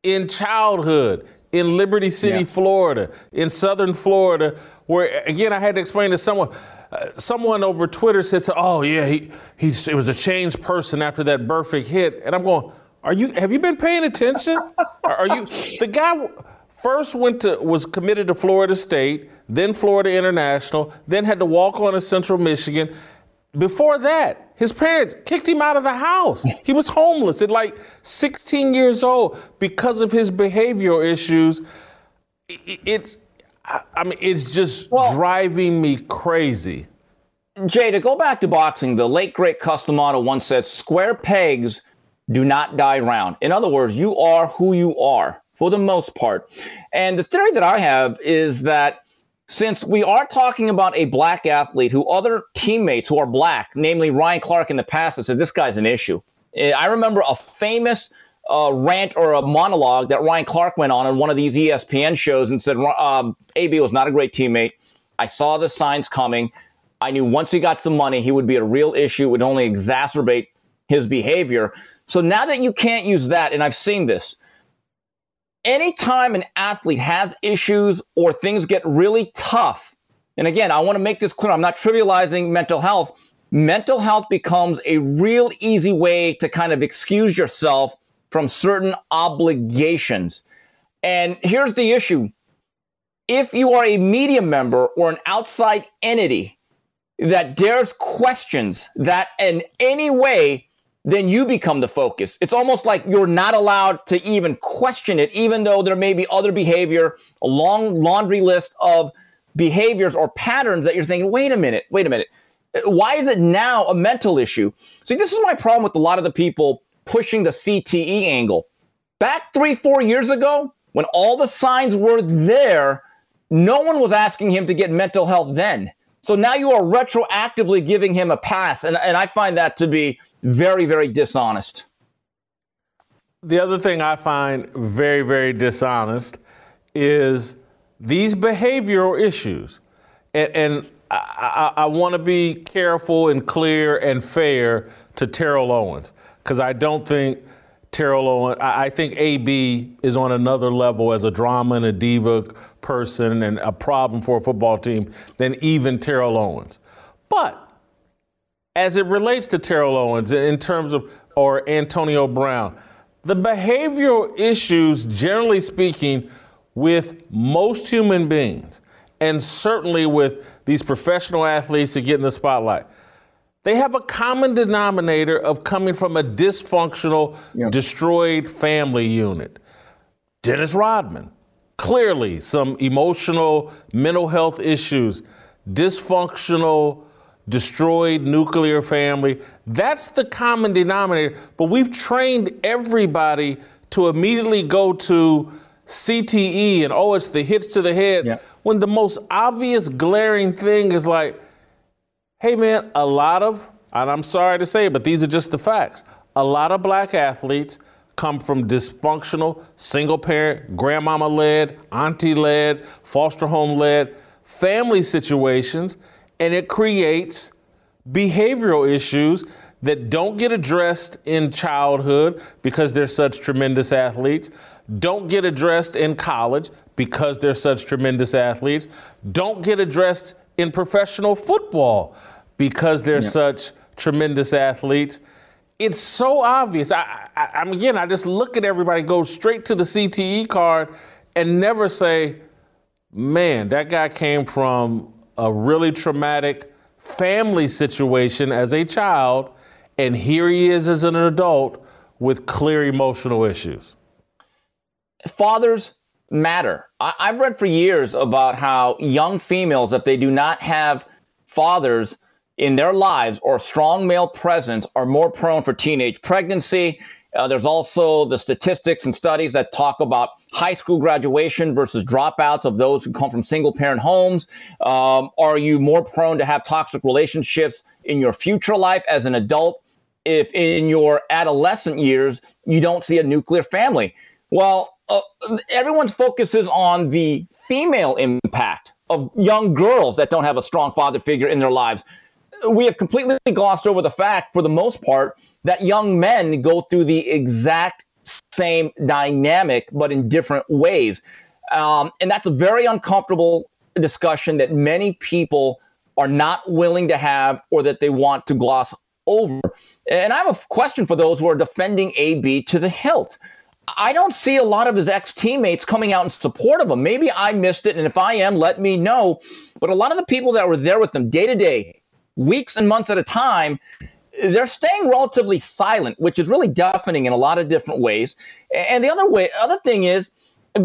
in childhood in Liberty City, yeah. Florida, in southern Florida, where again I had to explain to someone uh, someone over Twitter said, "Oh yeah, he he it was a changed person after that Burfict hit," and I'm going, are you? Have you been paying attention? Are you? The guy first went to was committed to Florida State, then Florida International, then had to walk on to Central Michigan. Before that, his parents kicked him out of the house. He was homeless at like 16 years old because of his behavioral issues. It's, I mean, it's just well, driving me crazy. Jay, to go back to boxing, the late great Cus D'Amato once said, "Square pegs do not die round. In other words, you are who you are for the most part. And the theory that I have is that since we are talking about a black athlete who other teammates who are black, namely Ryan Clark in the past, have said this guy's an issue. Eh, I remember a famous uh, rant or a monologue that Ryan Clark went on on one of these ESPN shows and said um, AB was not a great teammate. I saw the signs coming. I knew once he got some money, he would be a real issue. It would only exacerbate his behavior. So now that you can't use that, and I've seen this, anytime an athlete has issues or things get really tough, and again, I want to make this clear I'm not trivializing mental health. Mental health becomes a real easy way to kind of excuse yourself from certain obligations. And here's the issue if you are a media member or an outside entity that dares questions that in any way then you become the focus. It's almost like you're not allowed to even question it, even though there may be other behavior, a long laundry list of behaviors or patterns that you're thinking, wait a minute, wait a minute. Why is it now a mental issue? See, this is my problem with a lot of the people pushing the CTE angle. Back three, four years ago, when all the signs were there, no one was asking him to get mental health then. So now you are retroactively giving him a pass. And, and I find that to be very, very dishonest. The other thing I find very, very dishonest is these behavioral issues. And, and I, I, I want to be careful and clear and fair to Terrell Owens because I don't think Terrell Owens, I, think AB is on another level as a drama and a diva person and a problem for a football team than even Terrell Owens. But as it relates to Terrell Owens in terms of, or Antonio Brown, the behavioral issues, generally speaking, with most human beings, and certainly with these professional athletes that get in the spotlight, they have a common denominator of coming from a dysfunctional, yeah. destroyed family unit. Dennis Rodman, clearly some emotional, mental health issues, dysfunctional, destroyed nuclear family. That's the common denominator. But we've trained everybody to immediately go to CTE and oh, it's the hits to the head. Yeah. When the most obvious glaring thing is like, hey man, a lot of, and I'm sorry to say it, but these are just the facts. A lot of black athletes come from dysfunctional, single parent, grandmama led, auntie led, foster home led family situations, and it creates behavioral issues that don't get addressed in childhood because they're such tremendous athletes, don't get addressed in college because they're such tremendous athletes, don't get addressed in professional football because they're yeah. such tremendous athletes it's so obvious. I, I, I mean, again, I just look at everybody, go straight to the CTE card, and never say, man, that guy came from a really traumatic family situation as a child, and here he is as an adult with clear emotional issues. Fathers matter. I- have read for years about how young females, if they do not have fathers in their lives or strong male presence, are more prone for teenage pregnancy. Uh, there's also the statistics and studies that talk about high school graduation versus dropouts of those who come from single parent homes. Um, are you more prone to have toxic relationships in your future life as an adult if in your adolescent years you don't see a nuclear family? Well, uh, everyone's focus is on the female impact of young girls that don't have a strong father figure in their lives. We have completely glossed over the fact, for the most part, that young men go through the exact same dynamic, but in different ways. Um, and that's a very uncomfortable discussion that many people are not willing to have or that they want to gloss over. And I have a question for those who are defending AB to the hilt. I don't see a lot of his ex teammates coming out in support of him. Maybe I missed it, and if I am, let me know. But a lot of the people that were there with him day to day, weeks and months at a time, they're staying relatively silent, which is really deafening in a lot of different ways. And the other way, other thing is,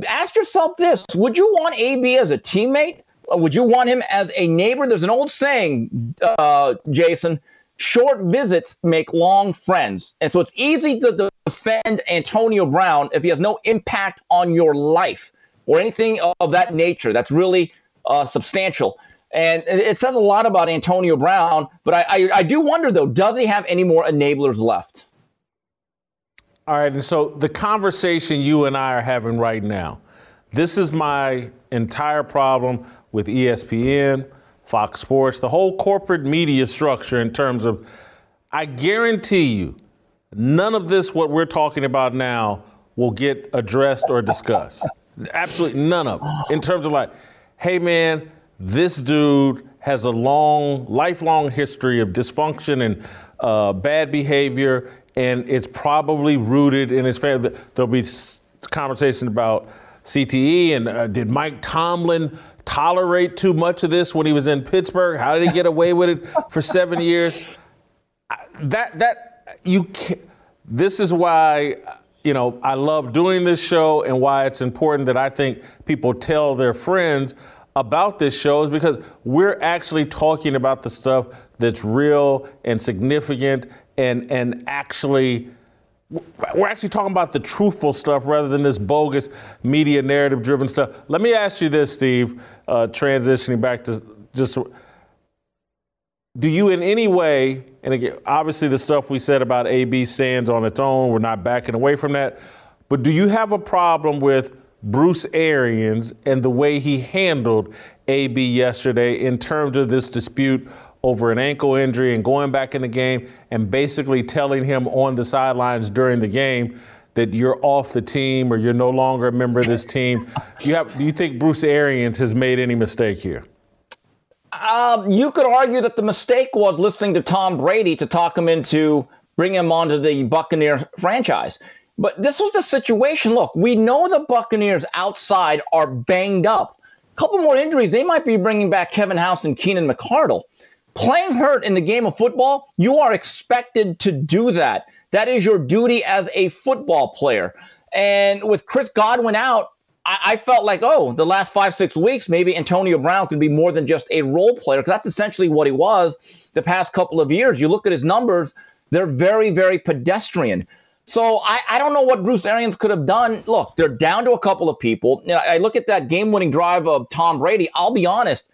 ask yourself this: Would you want AB as a teammate? Would you want him as a neighbor? There's an old saying, uh, Jason short visits make long friends. And so it's easy to defend Antonio Brown if he has no impact on your life or anything of that nature that's really uh, substantial. And it says a lot about Antonio Brown, but I, I, I do wonder though, does he have any more enablers left? All right, and so the conversation you and I are having right now, this is my entire problem with ESPN Fox Sports, the whole corporate media structure in terms of, I guarantee you, none of this, what we're talking about now, will get addressed or discussed. Absolutely none of it. In terms of like, hey man, this dude has a long, lifelong history of dysfunction and uh, bad behavior, and it's probably rooted in his family. There'll be conversation about CTE and uh, did Mike Tomlin tolerate too much of this when he was in Pittsburgh? How did he get away with it for seven years? That that you can This is why you know I love doing this show and why it's important that I think people tell their friends about this show is because we're actually talking about the stuff that's real and significant and and actually we're actually talking about the truthful stuff rather than this bogus media narrative driven stuff. Let me ask you this, Steve, uh, transitioning back to just do you in any way, and again, obviously the stuff we said about AB stands on its own, we're not backing away from that, but do you have a problem with Bruce Arians and the way he handled AB yesterday in terms of this dispute over an ankle injury and going back in the game and basically telling him on the sidelines during the game that you're off the team or you're no longer a member of this team. You have, do you think Bruce Arians has made any mistake here? Um, you could argue that the mistake was listening to Tom Brady to talk him into bringing him onto the Buccaneer franchise. But this was the situation. Look, we know the Buccaneers outside are banged up. A couple more injuries, they might be bringing back Kevin House and Keenan McCardell. Playing hurt in the game of football, you are expected to do that. That is your duty as a football player. And with Chris Godwin out, I, I felt like, oh, the last five, six weeks, maybe Antonio Brown could be more than just a role player, because that's essentially what he was the past couple of years. You look at his numbers, they're very, very pedestrian. So I, I don't know what Bruce Arians could have done. Look, they're down to a couple of people. You know, I look at that game winning drive of Tom Brady. I'll be honest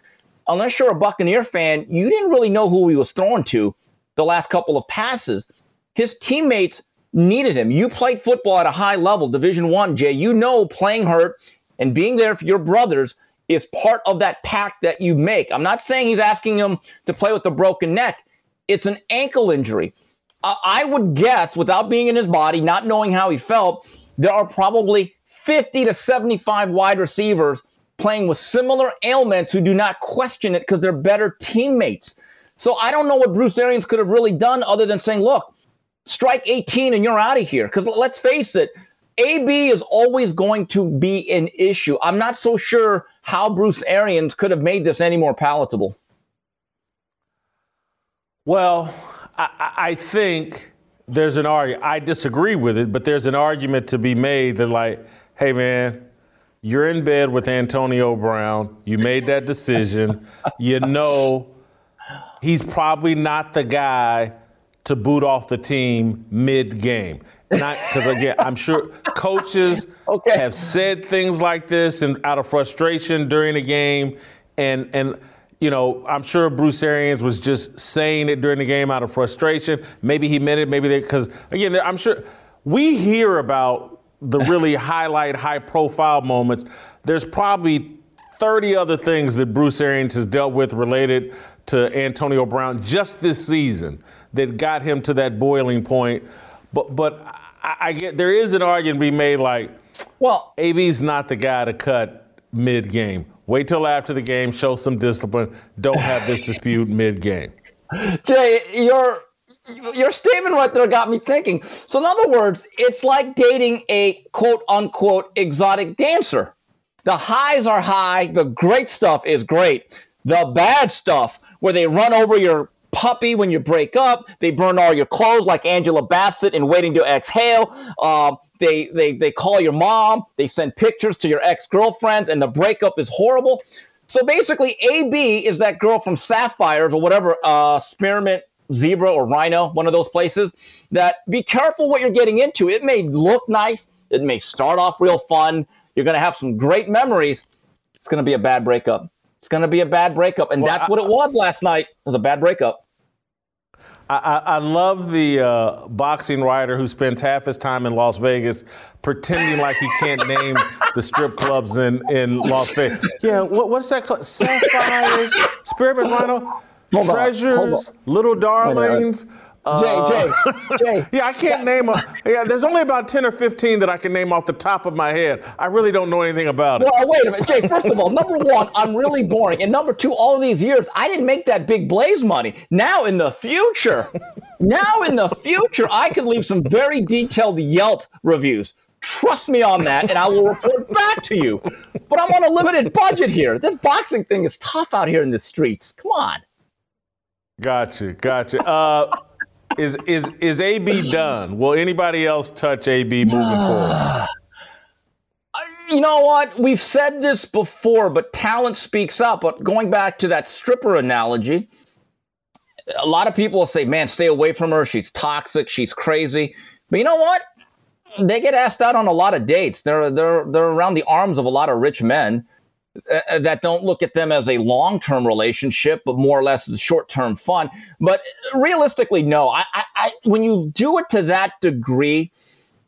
unless you're a Buccaneer fan, you didn't really know who he was throwing to the last couple of passes. His teammates needed him. You played football at a high level, Division One, Jay. You know playing hurt and being there for your brothers is part of that pact that you make. I'm not saying he's asking him to play with a broken neck. It's an ankle injury. I would guess, without being in his body, not knowing how he felt, there are probably 50 to 75 wide receivers playing with similar ailments who do not question it because they're better teammates. So I don't know what Bruce Arians could have really done other than saying, look, strike 18 and you're out of here. Because let's face it, AB is always going to be an issue. I'm not so sure how Bruce Arians could have made this any more palatable. Well, I, I think there's an argument. I disagree with it, but there's an argument to be made that, like, hey, man, you're in bed with Antonio Brown. You made that decision. you know he's probably not the guy to boot off the team mid game. Because again, I'm sure coaches okay. have said things like this and out of frustration during the game, and and you know, I'm sure Bruce Arians was just saying it during the game out of frustration. Maybe he meant it. Maybe they, because again, I'm sure we hear about the really highlight, high profile moments. There's probably 30 other things that Bruce Arians has dealt with related to Antonio Brown just this season that got him to that boiling point. But, but I, I get there is an argument to be made like, well, AB's not the guy to cut mid game. Wait till after the game, show some discipline. Don't have this dispute mid game. Jay, your your statement right there got me thinking. So, in other words, it's like dating a quote unquote exotic dancer. The highs are high, the great stuff is great. The bad stuff, where they run over your puppy when you break up, they burn all your clothes like Angela Bassett in Waiting to Exhale. Um, they they they call your mom, they send pictures to your ex-girlfriends, and the breakup is horrible. So basically, AB is that girl from Sapphires or whatever, uh, Spearmint Zebra or Rhino, one of those places. That be careful what you're getting into. It may look nice, it may start off real fun. You're going to have some great memories. It's going to be a bad breakup. It's going to be a bad breakup, and well, that's I, what it was last night. It was a bad breakup. I, I, love the uh, boxing writer who spends half his time in Las Vegas pretending like he can't name the strip clubs in, in Las Vegas. Yeah, what, what's that called? Sapphires, Spearmint Rhino, hold Treasures, on, Little Darlings. Jay, Jay, uh, Jay. yeah, I can't name a. Yeah, there's only about ten or fifteen that I can name off the top of my head. I really don't know anything about it. Well, wait a minute, Jay. First of all, number one, I'm really boring, and number two, all these years I didn't make that big blaze money. Now in the future, now in the future, I could leave some very detailed Yelp reviews. Trust me on that, and I will report back to you. But I'm on a limited budget here. This boxing thing is tough out here in the streets. Come on. Gotcha, gotcha. Uh, is is is AB done? Will anybody else touch AB moving forward? Uh, you know what? We've said this before, but talent speaks up. But going back to that stripper analogy, a lot of people will say, "Man, stay away from her. She's toxic. She's crazy." But you know what? They get asked out on a lot of dates. They're they're they're around the arms of a lot of rich men. Uh, uh, that don't look at them as a long term relationship, but more or less as a short term fun. But realistically, no. I, I, I, when you do it to that degree,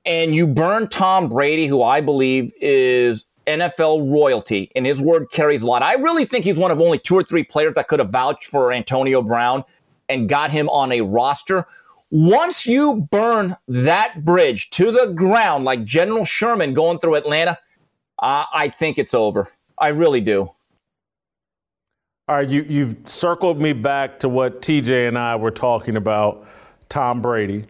and you burn Tom Brady, who I believe is NFL royalty, and his word carries a lot. I really think he's one of only two or three players that could have vouched for Antonio Brown and got him on a roster. Once you burn that bridge to the ground, like General Sherman going through Atlanta, uh, I think it's over. I really do. All right, you, you've circled me back to what TJ and I were talking about, Tom Brady.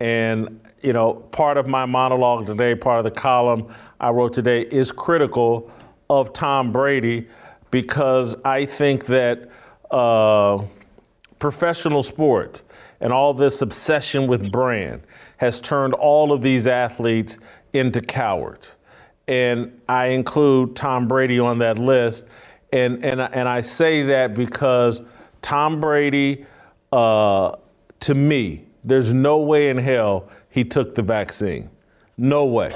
And, you know, part of my monologue today, part of the column I wrote today is critical of Tom Brady because I think that uh, professional sports and all this obsession with brand has turned all of these athletes into cowards and I include Tom Brady on that list. And, and, and I say that because Tom Brady, uh, to me, there's no way in hell he took the vaccine. No way.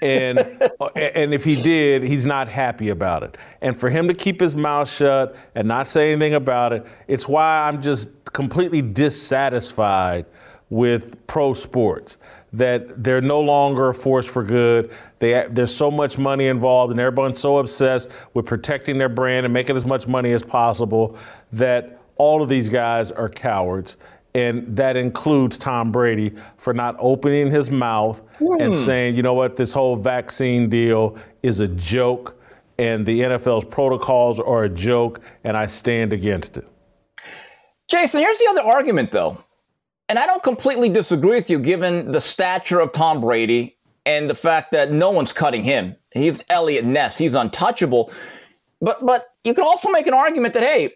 And and if he did, he's not happy about it. And for him to keep his mouth shut and not say anything about it, it's why I'm just completely dissatisfied with pro sports that they're no longer a force for good. They, there's so much money involved, and everyone's so obsessed with protecting their brand and making as much money as possible that all of these guys are cowards. And that includes Tom Brady for not opening his mouth mm. and saying, you know what, this whole vaccine deal is a joke, and the NFL's protocols are a joke, and I stand against it. Jason, here's the other argument, though and I don't completely disagree with you given the stature of Tom Brady and the fact that no one's cutting him. He's Eliot Ness. He's untouchable. But but you could also make an argument that hey,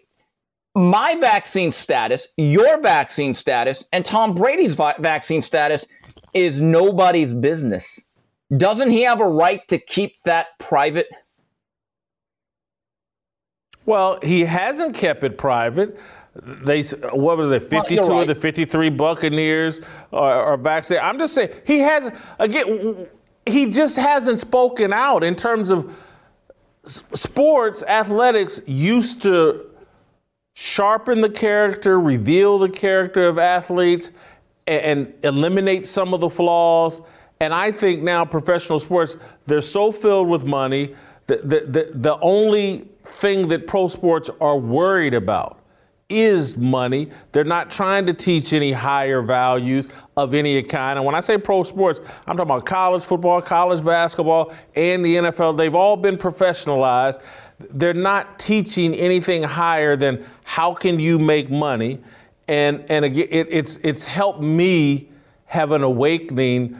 my vaccine status, your vaccine status, and Tom Brady's vi- vaccine status is nobody's business. Doesn't he have a right to keep that private? Well, he hasn't kept it private. They what was it? Fifty-two well, right. of the fifty-three Buccaneers are, are vaccinated. I'm just saying he has again. He just hasn't spoken out in terms of sports. Athletics used to sharpen the character, reveal the character of athletes, and, and eliminate some of the flaws. And I think now professional sports, they're so filled with money that the, the, the only thing that pro sports are worried about is money. They're not trying to teach any higher values of any kind. And when I say pro sports, I'm talking about college football, college basketball, and the NFL. They've all been professionalized. They're not teaching anything higher than how can you make money. And and again, it, it's it's helped me have an awakening.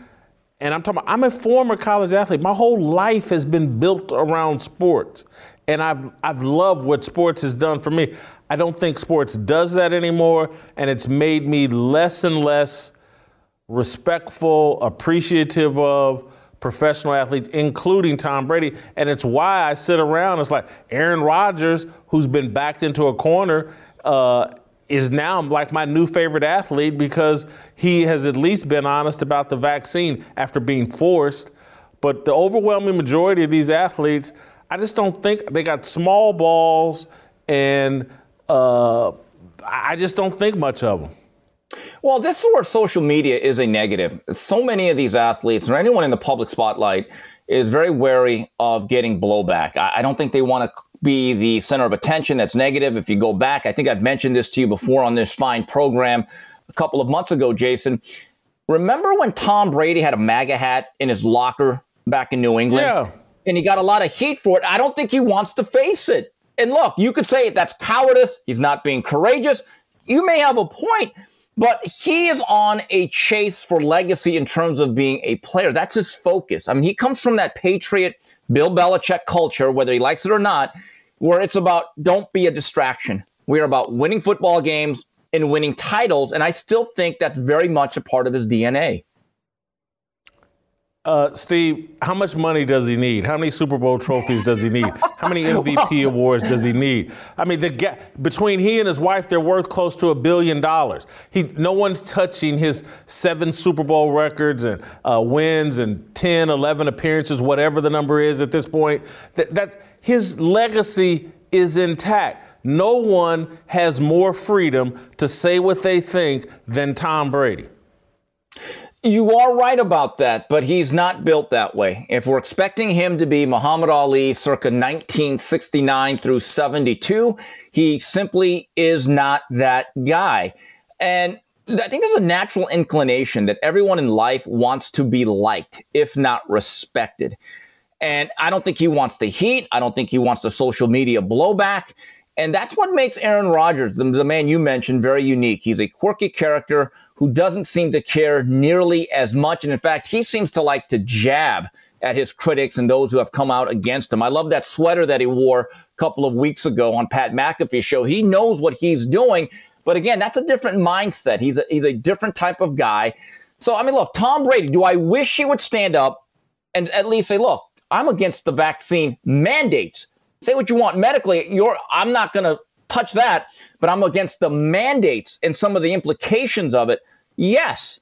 And I'm talking about, I'm a former college athlete. My whole life has been built around sports. And I've I've loved what sports has done for me. I don't think sports does that anymore, and it's made me less and less respectful, appreciative of professional athletes, including Tom Brady. And it's why I sit around. It's like Aaron Rodgers, who's been backed into a corner, uh, is now like my new favorite athlete because he has at least been honest about the vaccine after being forced. But the overwhelming majority of these athletes, I just don't think they got small balls and uh, I just don't think much of them. Well, this is where social media is a negative. So many of these athletes or anyone in the public spotlight is very wary of getting blowback. I, I don't think they want to be the center of attention. That's negative. If you go back, I think I've mentioned this to you before on this fine program a couple of months ago, Jason. Remember when Tom Brady had a MAGA hat in his locker back in New England? Yeah. And he got a lot of heat for it. I don't think he wants to face it. And look, you could say that's cowardice. He's not being courageous. You may have a point, but he is on a chase for legacy in terms of being a player. That's his focus. I mean, he comes from that Patriot Bill Belichick culture, whether he likes it or not, where it's about don't be a distraction. We're about winning football games and winning titles. And I still think that's very much a part of his DNA. Uh, Steve, how much money does he need? How many Super Bowl trophies does he need? How many MVP awards does he need? I mean, the gap between he and his wife, they're worth close to a billion dollars. He, no one's touching his seven Super Bowl records and uh, wins and 10, 11 appearances, whatever the number is at this point. That, that's his legacy is intact. No one has more freedom to say what they think than Tom Brady. You are right about that, but he's not built that way. If we're expecting him to be Muhammad Ali circa 1969 through 72, he simply is not that guy. And I think there's a natural inclination that everyone in life wants to be liked, if not respected. And I don't think he wants the heat. I don't think he wants the social media blowback. And that's what makes Aaron Rodgers, the, the, man you mentioned, very unique. He's a quirky character who doesn't seem to care nearly as much. And in fact, he seems to like to jab at his critics and those who have come out against him. I love that sweater that he wore a couple of weeks ago on Pat McAfee's show. He knows what he's doing. But again, that's a different mindset. He's a, he's a different type of guy. So, I mean, look, Tom Brady, do I wish he would stand up and at least say, look, I'm against the vaccine mandates say what you want medically. You're, I'm not going to touch that, but I'm against the mandates and some of the implications of it. Yes.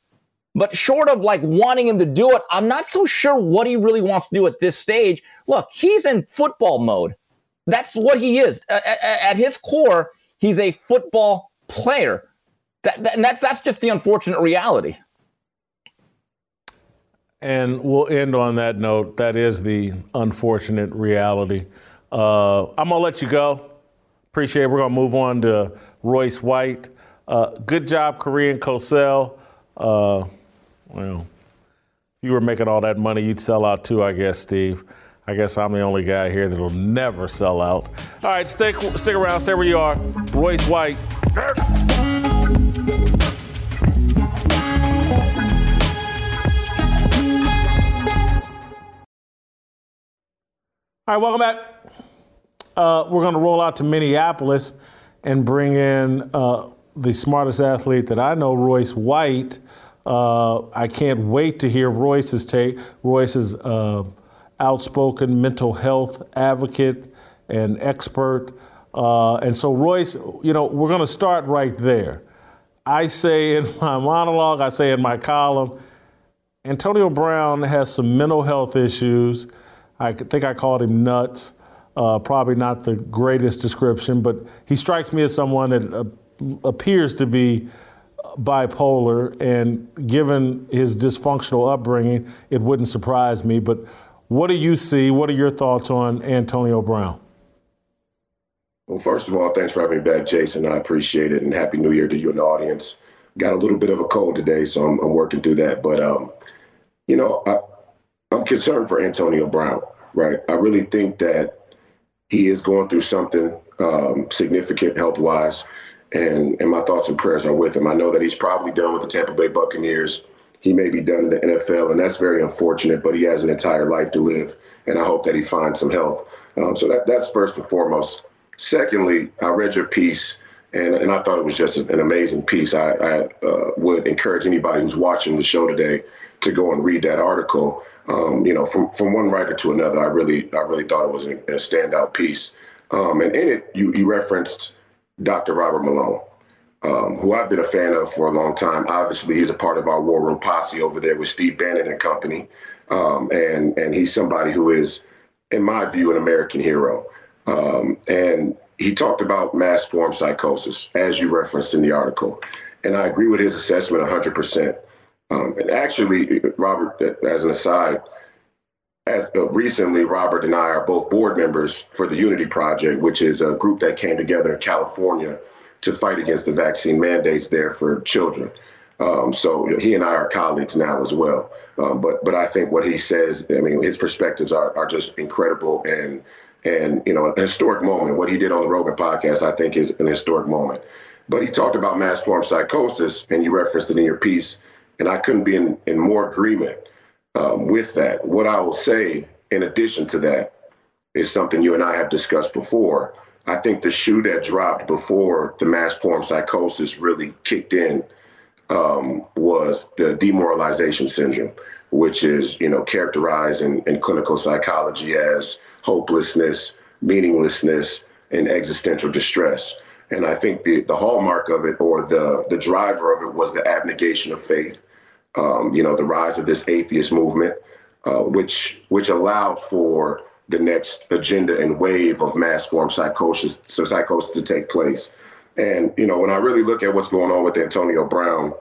But short of like wanting him to do it, I'm not so sure what he really wants to do at this stage. Look, he's in football mode. That's what he is. At, his core, he's a football player. And that's, that's just the unfortunate reality. And we'll end on that note. That is the unfortunate reality. Uh, I'm going to let you go. Appreciate it. We're going to move on to Royce White. Uh, good job, Korean Cosell. Uh, well, if you were making all that money, you'd sell out too, I guess, Steve. I guess I'm the only guy here that'll never sell out. All right, stick, stick around. Stay where you are. Royce White. All right, welcome back. Uh, we're going to roll out to Minneapolis and bring in uh, the smartest athlete that I know, Royce White. Uh, I can't wait to hear Royce's take. Royce is uh, outspoken mental health advocate and expert. Uh, and so, Royce, you know, we're going to start right there. I say in my monologue, I say in my column, Antonio Brown has some mental health issues. I think I called him nuts. Uh, probably not the greatest description, but he strikes me as someone that uh, appears to be bipolar. And given his dysfunctional upbringing, it wouldn't surprise me. But what do you see? What are your thoughts on Antonio Brown? Well, first of all, thanks for having me back, Jason. I appreciate it, and happy New Year to you and the audience. Got a little bit of a cold today, so I'm, I'm working through that. But um, you know, I, I'm concerned for Antonio Brown, right? I really think that he is going through something um, significant health wise, and and my thoughts and prayers are with him. I know that he's probably done with the Tampa Bay Buccaneers. He may be done in the NFL, and that's very unfortunate. But he has an entire life to live, and I hope that he finds some health. Um, so that that's first and foremost. Secondly, I read your piece. And, and I thought it was just an amazing piece. I, I uh, would encourage anybody who's watching the show today to go and read that article um, you know, from from one writer to another, I really I really thought it was a, a standout piece. Um, and in it, you you referenced Dr. Robert Malone, um, who I've been a fan of for a long time. Obviously, he's a part of our War Room posse over there with Steve Bannon and company, um, and and he's somebody who is, in my view, an American hero. Um, and he talked about mass form psychosis, as you referenced in the article, and I agree with his assessment 100 percent. Um, and actually, Robert, as an aside, as uh, recently, Robert and I are both board members for the Unity Project, which is a group that came together in California to fight against the vaccine mandates there for children. Um, so he and I are colleagues now as well. Um, but but I think what he says, I mean, his perspectives are are just incredible and and you know an historic moment. What he did on the Rogan podcast, I think, is an historic moment. But he talked about mass form psychosis, and you referenced it in your piece and I couldn't be in, in more agreement um, with that. What I will say, in addition to that, is something you and I have discussed before. I think the shoe that dropped before the mass form psychosis really kicked in um, was the demoralization syndrome, which is, you know, characterized in, in clinical psychology as hopelessness, meaninglessness, and existential distress. And I think the, the hallmark of it or the, the driver of it was the abnegation of faith um, you know, the rise of this atheist movement, uh, which which allowed for the next agenda and wave of mass form psychosis, so psychosis to take place. And you know, when I really look at what's going on with Antonio Brown,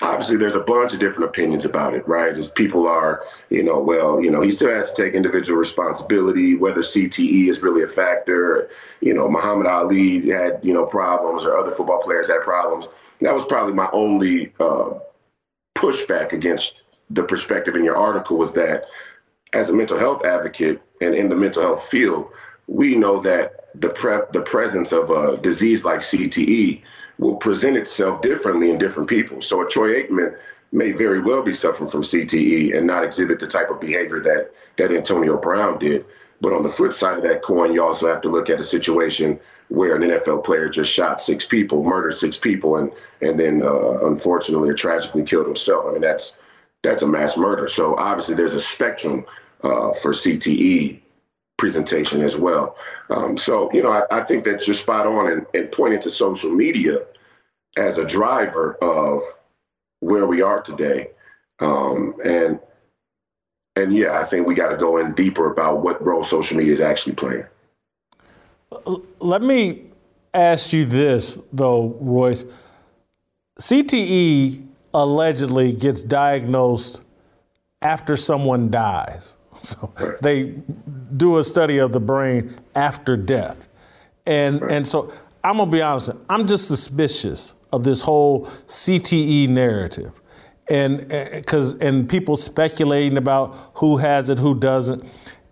obviously there's a bunch of different opinions about it, right? As people are, you know, well, you know, he still has to take individual responsibility, whether CTE is really a factor. You know, Muhammad Ali had, you know, problems or other football players had problems. That was probably my only uh, pushback against the perspective in your article was that as a mental health advocate and in the mental health field, we know that the pre- the presence of a disease like CTE will present itself differently in different people. So a Troy Aikman may very well be suffering from CTE and not exhibit the type of behavior that that Antonio Brown did. But on the flip side of that coin, you also have to look at a situation where an NFL player just shot six people, murdered six people, and and then uh, unfortunately or tragically killed himself. I mean, that's that's a mass murder. So obviously, there's a spectrum uh, for CTE presentation as well. Um, so you know, I, I, think that you're spot on and, and pointing to social media as a driver of where we are today. Um, and and yeah, I think we got to go in deeper about what role social media is actually playing. Let me ask you this, though, Royce. CTE allegedly gets diagnosed after someone dies. So they do a study of the brain after death. And, and so I'm going to be honest, I'm just suspicious of this whole CTE narrative. And eh, because and people speculating about who has it, who doesn't.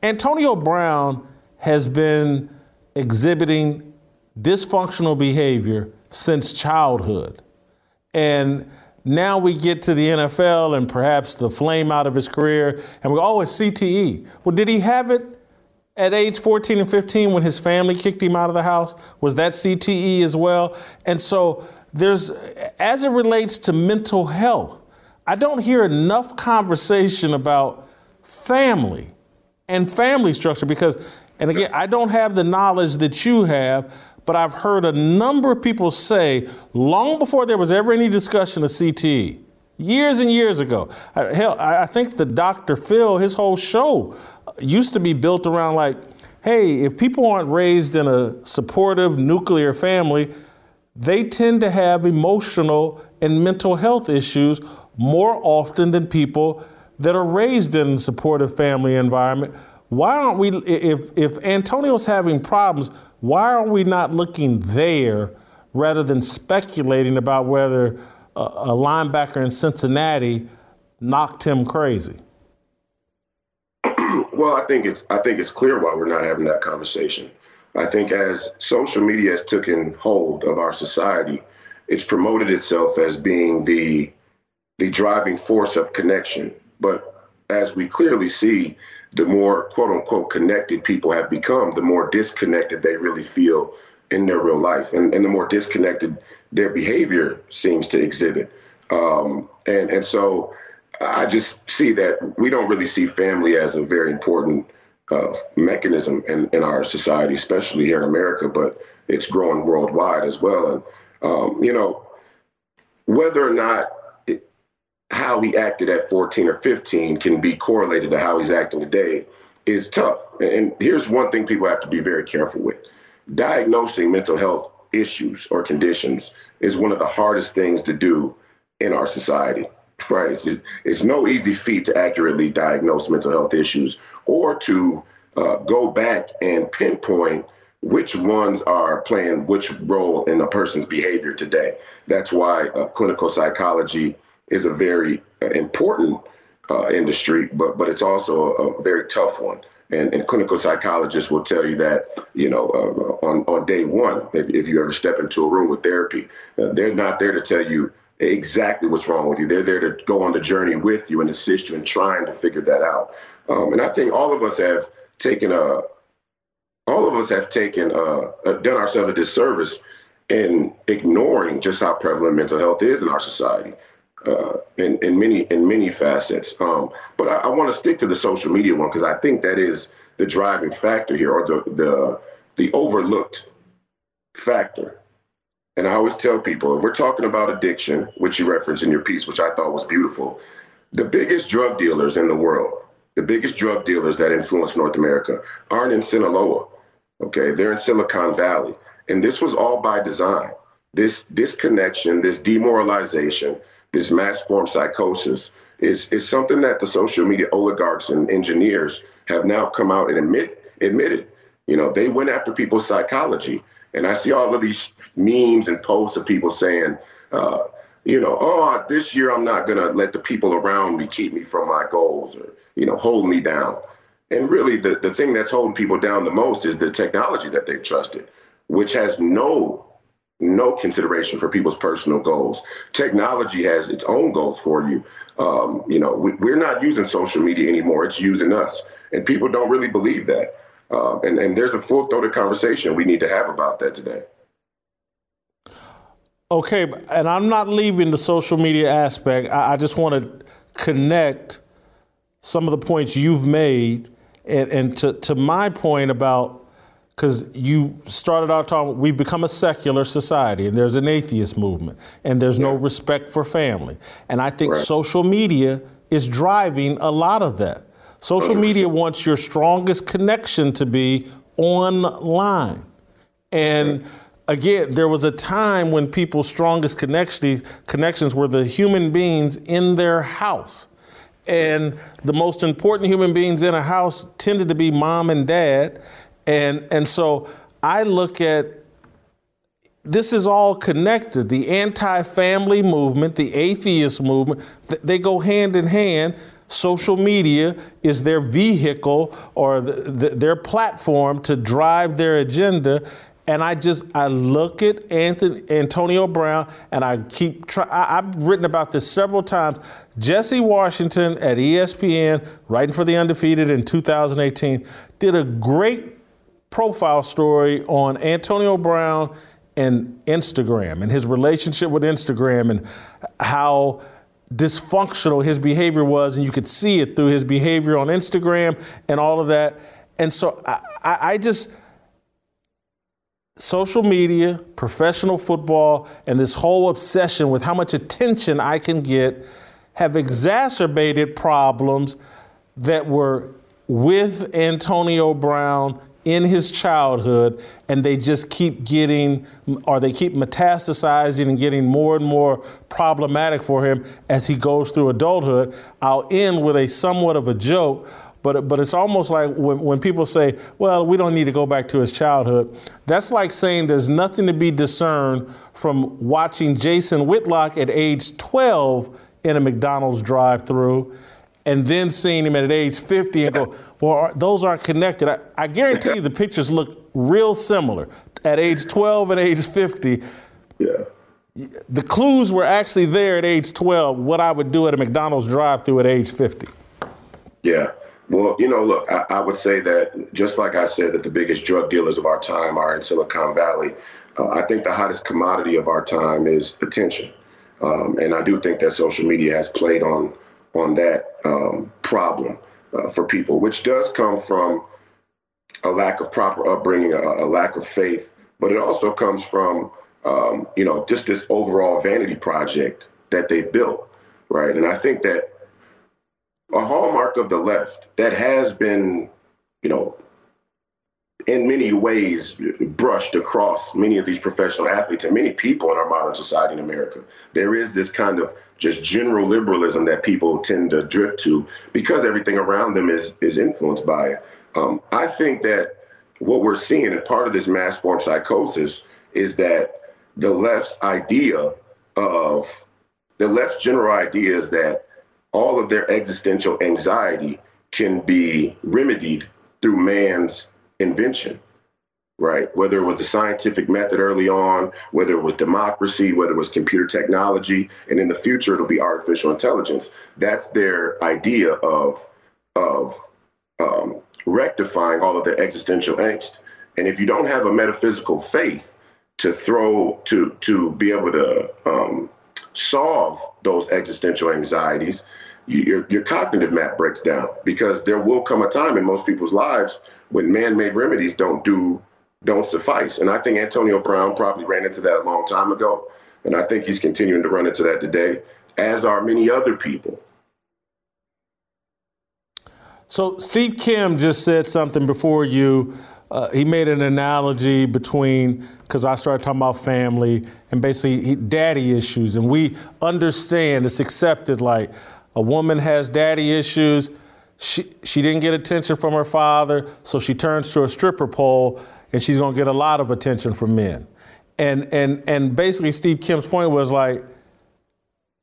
Antonio Brown has been exhibiting dysfunctional behavior since childhood. And now we get to the NFL and perhaps the flame out of his career, and we go, oh, it's CTE. Well, did he have it at age 14 and 15 when his family kicked him out of the house? Was that CTE as well? And so there's, as it relates to mental health, I don't hear enough conversation about family and family structure because, and again, I don't have the knowledge that you have, but I've heard a number of people say long before there was ever any discussion of CTE, years and years ago. Hell, I think the Dr. Phil, his whole show uh, used to be built around like, hey, if people aren't raised in a supportive nuclear family, they tend to have emotional and mental health issues more often than people that are raised in a supportive family environment. Why aren't we, if, if Antonio's having problems, why are we not looking there rather than speculating about whether a, a linebacker in Cincinnati knocked him crazy? Well, I think it's I think it's clear why we're not having that conversation. I think as social media has taken hold of our society, it's promoted itself as being the the driving force of connection. But as we clearly see, the more quote unquote connected people have become, the more disconnected they really feel in their real life, and, and the more disconnected their behavior seems to exhibit. Um, and and so I just see that we don't really see family as a very important uh, mechanism in, in our society, especially here in America, but it's growing worldwide as well. And, um, you know, whether or not how he acted at 14 or 15 can be correlated to how he's acting today is tough. And here's one thing people have to be very careful with diagnosing mental health issues or conditions is one of the hardest things to do in our society right? It's, it's no easy feat to accurately diagnose mental health issues or to uh, go back and pinpoint which ones are playing which role in a person's behavior today. That's why uh, clinical psychology is a very uh, important uh, industry, but but it's also a, a very tough one. And, and, clinical psychologists will tell you that, you know, uh, on, on day one, if, if you ever step into a room with therapy, uh, they're not there to tell you exactly what's wrong with you. They're there to go on the journey with you and assist you in trying to figure that out. Um, and I think all of us have taken a, all of us have taken uh, done ourselves a disservice in ignoring just how prevalent mental health is in our society. Uh, in, in many in many facets, um, but I, I want to stick to the social media one because I think that is the driving factor here, or the the the overlooked factor. And I always tell people if we're talking about addiction, which you referenced in your piece, which I thought was beautiful, the biggest drug dealers in the world, the biggest drug dealers that influence North America aren't in Sinaloa. Okay, they're in Silicon Valley. And this was all by design. This disconnection, this demoralization, this mass form psychosis is, is something that the social media oligarchs and engineers have now come out and admit admitted. You know, they went after people's psychology and I see all of these memes and posts of people saying, uh, you know, oh, this year I'm not to let the people around me keep me from my goals or, you know, hold me down. And really, the, the thing that's holding people down the most is the technology that they've trusted, which has no no consideration for people's personal goals. Technology has its own goals for you. Um, you know, we, we're not using social media anymore; it's using us, and people don't really believe that. Uh, and, and there's a full throated conversation we need to have about that today. Okay, and I'm not leaving the social media aspect. I, I just want to connect some of the points you've made and, and to, to my point about because you started out talking, we've become a secular society and there's an atheist movement and there's yeah. no respect for family. And I think right. social media is driving a lot of that. Social media wants your strongest connection to be online. And again, there was a time when people's strongest connections, connections were the human beings in their house. And the most important human beings in a house tended to be mom and dad. And, and so I look at this is all connected. The anti family movement, the atheist movement, they go hand in hand social media is their vehicle or the, the, their platform to drive their agenda. And I just I look at Anthony Antonio Brown, and I keep try. I, I've written about this several times. Jesse Washington at ESPN, writing for the Undefeated in 2018, did a great profile story on Antonio Brown and Instagram and his relationship with Instagram and how dysfunctional his behavior was, and you could see it through his behavior on Instagram and all of that. And so I, I just social media, professional football, and this whole obsession with how much attention I can get have exacerbated problems that were with Antonio Brown in his childhood, and they just keep getting, or they keep metastasizing and getting more and more problematic for him as he goes through adulthood. I'll end with a somewhat of a joke. But, but it's almost like when, when people say, well, we don't need to go back to his childhood, that's like saying there's nothing to be discerned from watching Jason Whitlock at age 12 in a McDonald's drive through and then seeing him at age 50 and go, well, those aren't connected. I, I guarantee you the pictures look real similar at age 12 and age 50. Yeah. The clues were actually there at age 12, what I would do at a McDonald's drive through at age 50. Yeah. Well, you know, look, I, I, would say that just like I said that the biggest drug dealers of our time are in Silicon Valley, uh, I think the hottest commodity of our time is attention. Um, and I do think that social media has played on on that um, problem uh, for people, which does come from a lack of proper upbringing, a, a lack of faith, but it also comes from um, you know just this overall vanity project that they built, right? And I think that a hallmark of the left that has been, you know, in many ways brushed across many of these professional athletes and many people in our modern society in America. There is this kind of just general liberalism that people tend to drift to because everything around them is is influenced by it. Um, I think that what we're seeing, and part of this mass form psychosis, is that the left's idea of the left's general idea is that all of their existential anxiety can be remedied through man's invention right? Whether it was the scientific method early on, whether it was democracy, whether it was computer technology, and in the future it'll be artificial intelligence. That's their idea of of um, rectifying all of their existential angst. And if you don't have a metaphysical faith to throw to to be able to um, solve those existential anxieties, you, your, your cognitive map breaks down because there will come a time in most people's lives when man-made remedies don't do don't suffice. And I think Antonio Brown probably ran into that a long time ago. And I think he's continuing to run into that today, as are many other people. So, Steve Kim just said something before you. Uh, he made an analogy between, because I started talking about family and basically he, daddy issues. And we understand it's accepted like a woman has daddy issues. She, she didn't get attention from her father, so she turns to a stripper pole and she's to get a lot of attention from men. And, and, and basically, Steve Kim's point was like,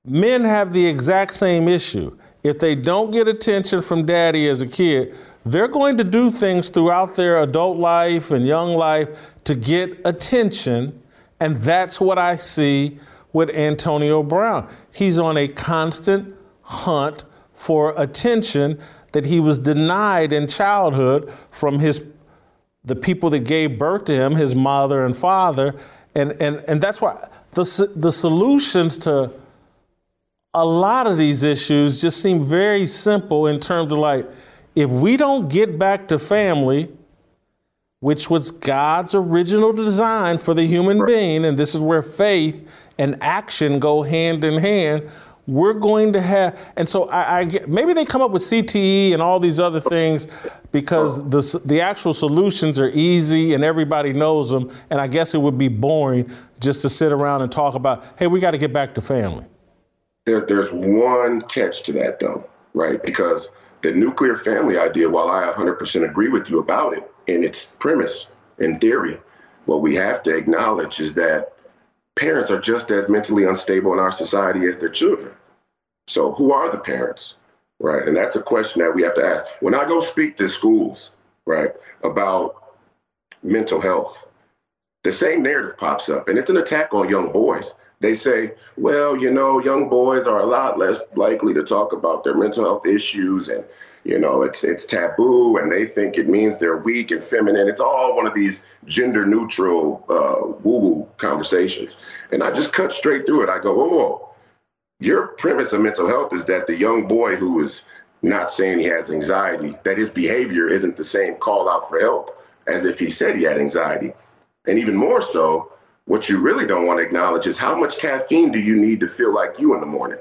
men have the exact same issue. If they don't get attention from daddy as a kid, they're going to do things throughout their adult life and young life to get attention. And that's what I see with Antonio Brown. He's on a constant hunt for attention that he was denied in childhood from his the people that gave birth to him, his mother and father. And, and, and that's why the, the solutions to a lot of these issues just seem very simple in terms of like, if we don't get back to family, which was God's original design for the human being, and this is where faith and action go hand in hand, we're going to have, and so I, I get, maybe they come up with CTE and all these other things because the the actual solutions are easy and everybody knows them, and I guess it would be boring just to sit around and talk about, hey, we got to get back to family. There, there's one catch to that though, right? Because the nuclear family idea, while I 100% agree with you about it in its premise, in theory, what we have to acknowledge is that parents are just as mentally unstable in our society as their children. So, who are the parents? Right. And that's a question that we have to ask. When I go speak to schools, right, about mental health, the same narrative pops up, and it's an attack on young boys. They say, well, you know, young boys are a lot less likely to talk about their mental health issues and you know it's it's taboo and they think it means they're weak and feminine. It's all one of these gender neutral uh, woo woo conversations. And i just cut straight through it. I go oh your premise of mental health is that the young boy who is not saying he has anxiety that his behavior isn't the same call out for help as if he said he had anxiety. And even more so what you really don't want to acknowledge is how much caffeine do you need to feel like you in the morning?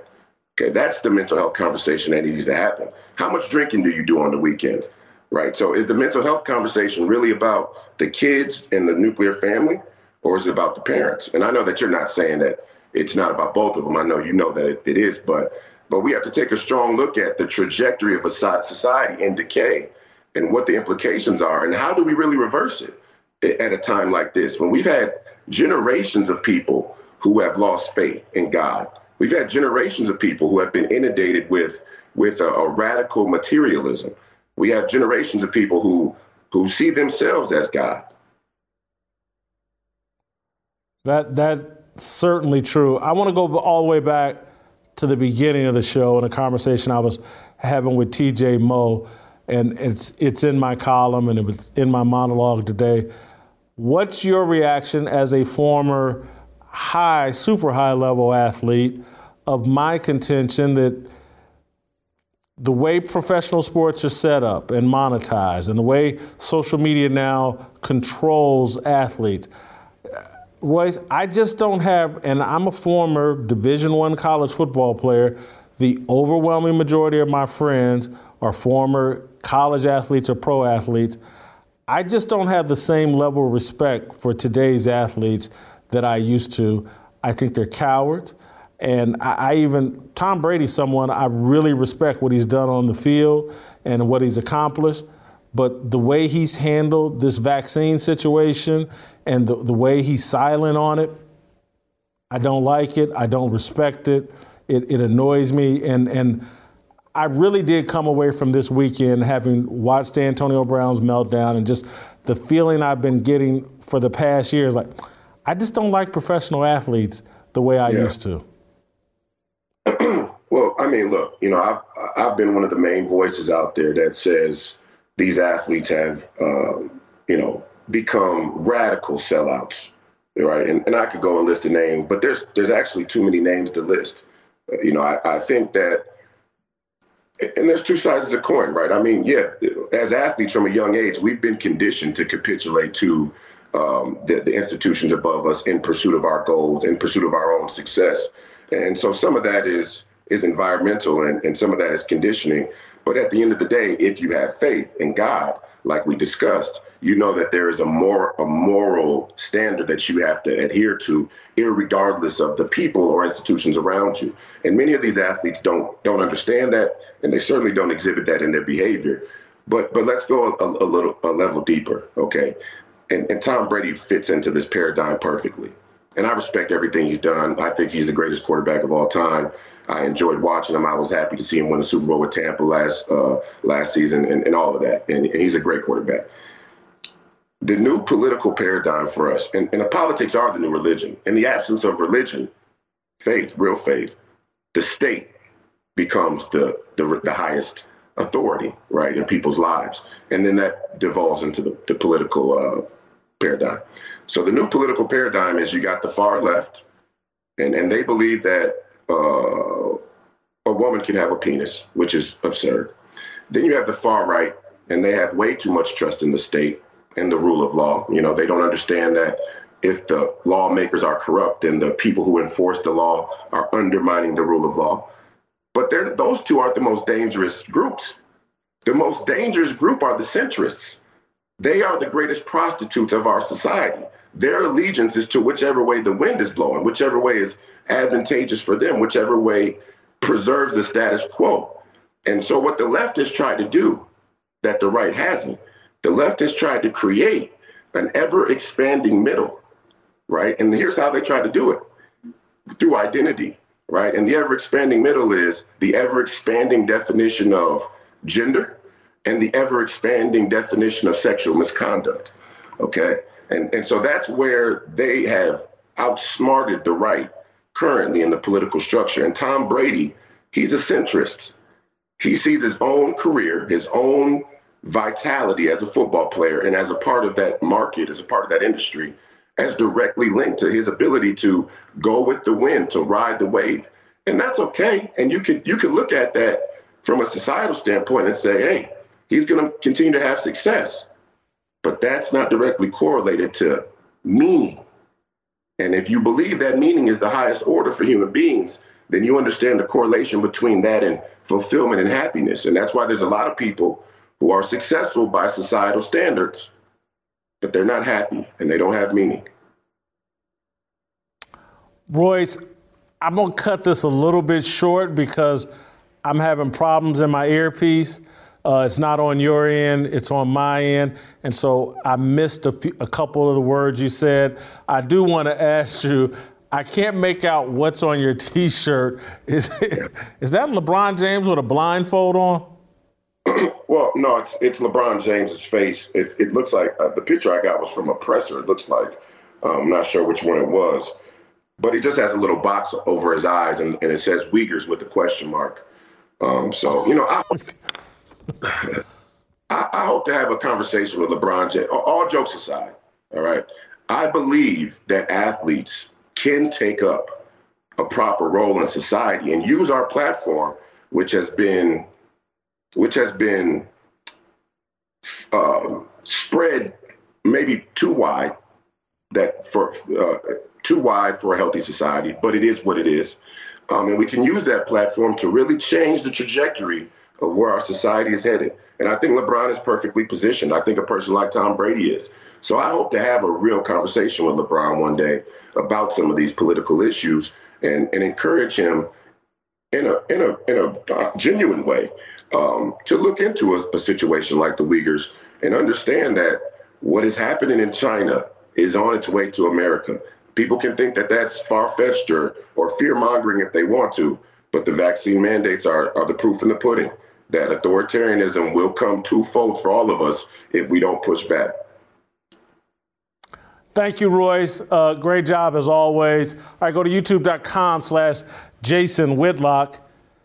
Okay, that's the mental health conversation that needs to happen. How much drinking do you do on the weekends? Right. So is the mental health conversation really about the kids and the nuclear family, or is it about the parents? And I know that you're not saying that it's not about both of them. I know you know that it, it is, but but we have to take a strong look at the trajectory of a society in decay and what the implications are, and how do we really reverse it at a time like this when we've had generations of people who have lost faith in God. We've had generations of people who have been inundated with with a, a radical materialism. We have generations of people who who see themselves as God. That that's certainly true. I want to go all the way back to the beginning of the show and a conversation I was having with TJ Moe, and it's it's in my column and it was in my monologue today. What's your reaction as a former high, super high level athlete of my contention that the way professional sports are set up and monetized and the way social media now controls athletes? Uh, Royce, I just don't have, and I'm a former Division One college football player. The overwhelming majority of my friends are former college athletes or pro athletes. I just don't have the same level of respect for today's athletes that I used to. I think they're cowards. And I, I, even, Tom Brady's someone I really respect what he's done on the field and what he's accomplished. But the way he's handled this vaccine situation and the, the way he's silent on it, I don't like it. I don't respect it. It, it annoys me. And, and I really did come away from this weekend having watched Antonio Brown's meltdown and just the feeling I've been getting for the past years. Like, I just don't like professional athletes the way I yeah. used to. Well, I mean, look, you know, I've I've been one of the main voices out there that says these athletes have, uh, you know, become radical sellouts, right? And, and I could go and list a name, but there's there's actually too many names to list. Uh, you know, I, I think that and there's two sides of the coin, right? I mean, yeah, as athletes from a young age, we've been conditioned to capitulate to um, the, the, institutions above us in pursuit of our goals, in pursuit of our own success. And so some of that is is environmental and, and some of that is conditioning. But at the end of the day, if you have faith in God, like we discussed, you know that there is a more a moral standard that you have to adhere to, regardless of the people or institutions around you. And many of these athletes don't don't understand that, and they certainly don't exhibit that in their behavior. But but let's go a, a little a level deeper, okay? And, and Tom Brady fits into this paradigm perfectly. And I respect everything he's done. I think he's the greatest quarterback of all time. I enjoyed watching him. I was happy to see him win the Super Bowl with Tampa last uh, last season and, and all of that. And, and, he's a great quarterback. The new political paradigm for us, and, and the politics are the new religion. In the absence of religion, faith, real faith, the state becomes the, the, the highest authority, right, in people's lives. And then that devolves into the, the political uh, paradigm. So the new political paradigm is you got the far left, and, and they believe that uh, a woman can have a penis, which is absurd. Then you have the far right, and they have way too much trust in the state and the rule of law. You know, they don't understand that if the lawmakers are corrupt, then the people who enforce the law are undermining the rule of law. But those two aren't the most dangerous groups. The most dangerous group are the centrists. They are the greatest prostitutes of our society. Their allegiance is to whichever way the wind is blowing, whichever way is advantageous for them, whichever way preserves the status quo. And so, what the left has tried to do that the right hasn't, the left has tried to create an ever expanding middle, right? And here's how they try to do it through identity, right? And the ever expanding middle is the ever expanding definition of gender and the ever expanding definition of sexual misconduct, okay? And, and so that's where they have outsmarted the right currently in the political structure. And Tom Brady, he's a centrist. He sees his own career, his own vitality as a football player, and as a part of that market, as a part of that industry, as directly linked to his ability to go with the wind, to ride the wave. And that's okay. And you could you could look at that from a societal standpoint and say, hey, he's going to continue to have success. But that's not directly correlated to meaning. And if you believe that meaning is the highest order for human beings, then you understand the correlation between that and fulfillment and happiness. And that's why there's a lot of people who are successful by societal standards, but they're not happy and they don't have meaning. Royce, I'm going to cut this a little bit short because I'm having problems in my earpiece. Uh, it's not on your end, it's on my end. And so I missed a, few, a couple of the words you said. I do want to ask you I can't make out what's on your t shirt. Is, is that LeBron James with a blindfold on? well, no, it's, it's LeBron James's face. It's, it looks like uh, the picture I got was from a presser, it looks like. Um, I'm not sure which one it was. But he just has a little box over his eyes and, and it says Uyghurs with a question mark. Um, so, you know, I, I, I, hope to have a conversation with LeBron James. All jokes aside, all right. I believe that athletes can take up a proper role in society and use our platform, which has been, which has been um, spread maybe too wide, that for uh, too wide for a healthy society, but it is what it is. Um, and we can use that platform to really change the trajectory of where our society is headed. And I think LeBron is perfectly positioned. I think a person like Tom Brady is. So I hope to have a real conversation with LeBron one day about some of these political issues and, and encourage him in a in a in a uh, genuine way um, to look into a, a situation like the Uyghurs and understand that what is happening in China is on its way to America. People can think that that's far fetched or, or fear mongering if they want to, but the vaccine mandates are, are the proof in the pudding that authoritarianism will come twofold for all of us if we don't push back. Thank you, Royce. Uh, great job as always. All right, go to youtube.com slash Jason Whitlock.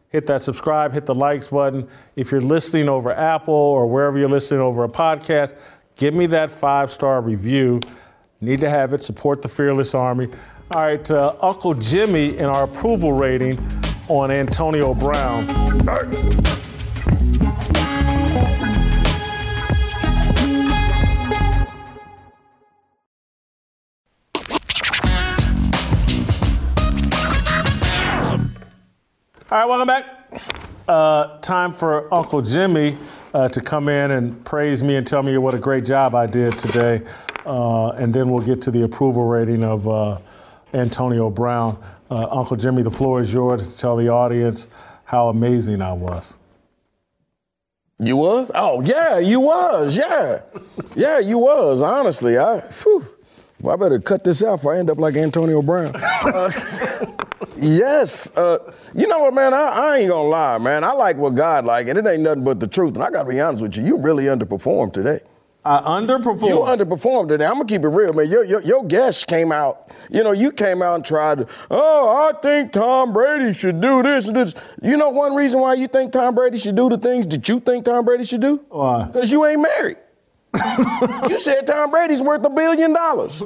Hit that subscribe, hit the likes button. If you're listening over Apple or wherever you're listening over a podcast, give me that five star review. Need to have it. Support the Fearless Army. All right, uh, Uncle Jimmy in our approval rating on Antonio Brown. Nice. All right, welcome back. Uh, time for Uncle Jimmy uh, to come in and praise me and tell me what a great job I did today. Uh, and then we'll get to the approval rating of uh, Antonio Brown. Uh, Uncle Jimmy, the floor is yours to tell the audience how amazing I was. You was? Oh yeah, you was. Yeah, yeah, you was. Honestly, I. Whew. Well, I better cut this out before I end up like Antonio Brown. Uh, yes. Uh, you know what, man? I, I, ain't gonna lie, man. I like what God like, and it ain't nothing but the truth. And I gotta be honest with you, you really underperformed today. I underperformed. You underperformed today. I'm gonna keep it real, man. Your, your, your guest came out. You know, you came out and tried to. Oh, I think Tom Brady should do this and this. You know, one reason why you think Tom Brady should do the things that you think Tom Brady should do? Why? Because you ain't married you said Tom Brady's worth a billion dollars.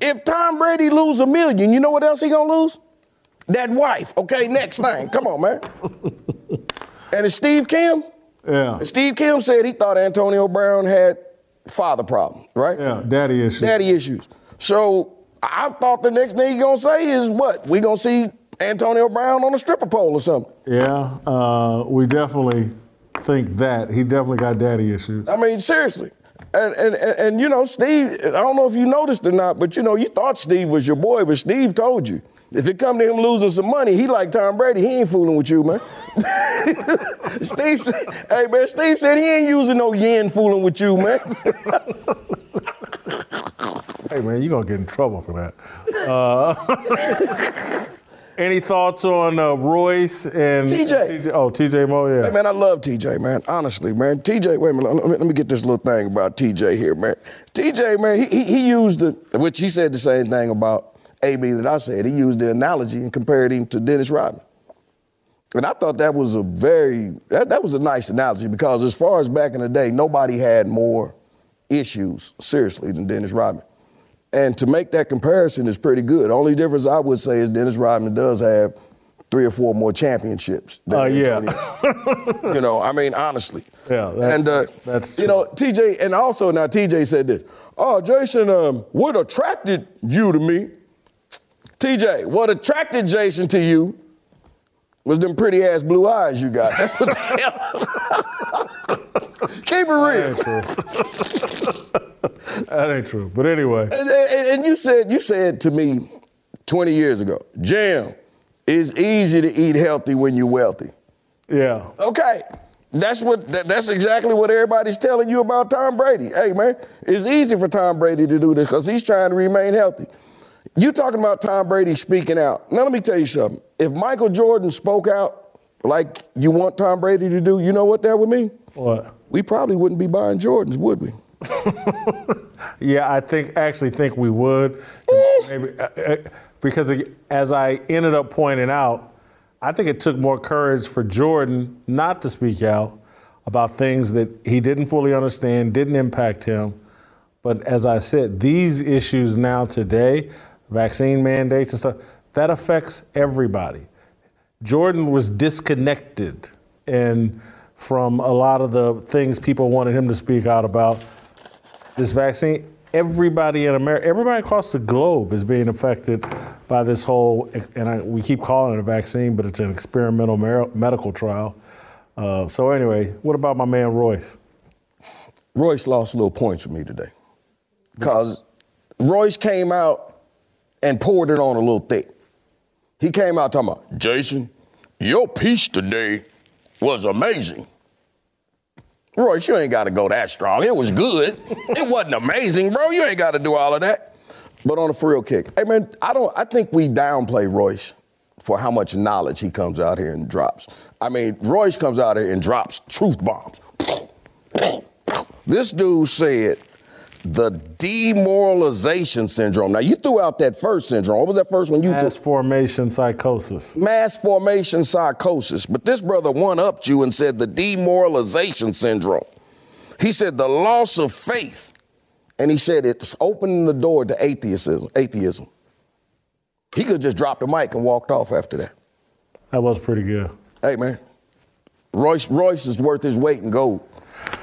if Tom Brady lose a million, you know what else he gonna lose? That wife. Okay, next thing. Come on, man. and it's Steve Kim. Yeah. Steve Kim said he thought Antonio Brown had father problems, right? Yeah, daddy issues. Daddy issues. So I thought the next thing he gonna say is what? We gonna see Antonio Brown on a stripper pole or something. Yeah, uh, we definitely think that. He definitely got daddy issues. I mean, seriously. And, and, and, and, you know, Steve, I don't know if you noticed or not, but you know, you thought Steve was your boy, but Steve told you. If it come to him losing some money, he like Tom Brady. He ain't fooling with you, man. Steve said, hey, man, Steve said he ain't using no yen fooling with you, man. hey, man, you to get in trouble for that. Uh, Any thoughts on uh, Royce and TJ. TJ? Oh, TJ Moe, yeah. Hey, man, I love TJ, man. Honestly, man. TJ, wait a minute. Let me, let me get this little thing about TJ here, man. TJ, man, he, he, he used the, which he said the same thing about AB that I said. He used the analogy and compared him to Dennis Rodman. And I thought that was a very, that, that was a nice analogy because as far as back in the day, nobody had more issues, seriously, than Dennis Rodman. And to make that comparison is pretty good. Only difference I would say is Dennis Rodman does have three or four more championships. than Uh, yeah. You know, I mean, honestly. Yeah, that- and uh, that's you true. know, TJ, and also now TJ said this. Oh, Jason, um, what attracted you to me? TJ, what attracted Jason to you was them pretty ass blue eyes you got. That's what the hell. Keep it real. That ain't true. that ain't true. But anyway, And, and- and you said you said to me 20 years ago, Jam, it's easy to eat healthy when you're wealthy. yeah. Okay. That's what that, that's exactly what everybody's telling you about Tom Brady. Hey man, it's easy for Tom Brady to do this because he's trying to remain healthy. You talking about Tom Brady speaking out. Now let me tell you something. If Michael Jordan spoke out like you want Tom Brady to do, you know what that would mean? What? We probably wouldn't be buying Jordans, would we? Yeah, I think actually think we would, maybe uh, uh, because as I ended up pointing out, I think it took more courage for Jordan not to speak out about things that he didn't fully understand, didn't impact him. But as I said, these issues now today, vaccine mandates and stuff, that affects everybody. Jordan was disconnected and from a lot of the things people wanted him to speak out about this vaccine, everybody in America, everybody across the globe is being affected by this whole, and I, we keep calling it a vaccine, but it's an experimental mer- medical trial. Uh, so anyway, what about my man Royce? Royce lost a little points with me today. Because Royce came out and poured it on a little thick. He came out talking about, Jason, your piece today was amazing. Royce, you ain't got to go that strong. It was good. it wasn't amazing, bro. You ain't got to do all of that. But on a for real kick, hey man, I don't. I think we downplay Royce for how much knowledge he comes out here and drops. I mean, Royce comes out here and drops truth bombs. This dude said the demoralization syndrome. Now you threw out that first syndrome. What was that first one you? Mass formation psychosis. mass formation psychosis. But this brother one upped you and said the demoralization syndrome. He said the loss of faith. And he said it's opening the door to atheism. Atheism. He could just drop the mic and walked off after that. That was pretty good. Hey man, Royce Royce is worth his weight in gold.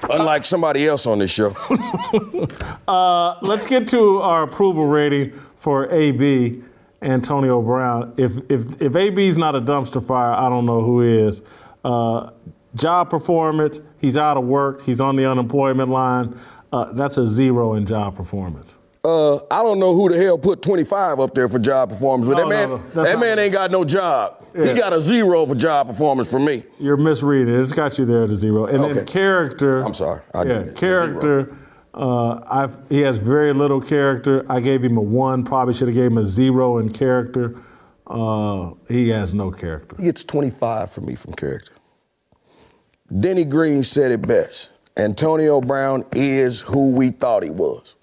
Unlike somebody else on this show. Uh, let's get to our approval rating for AB, Antonio Brown. If if if AB's not a dumpster fire, I don't know who is. Uh, job performance, he's out of work. He's on the unemployment line. Uh, that's a zero in job performance. Uh, I don't know who the hell put 25 up there for job performance, but No, that man, no, no. That man ain't got no job. Yeah. He got a zero for job performance for me. You're misreading. it. It's got you there at a zero. And Okay. then character. I'm sorry. I yeah, character. Uh, I've, he has very little character. I gave him a one. Probably should have gave him a zero in character. Uh, he has no character. He gets 25 for me from character. Denny Green said it best. Antonio Brown is who we thought he was.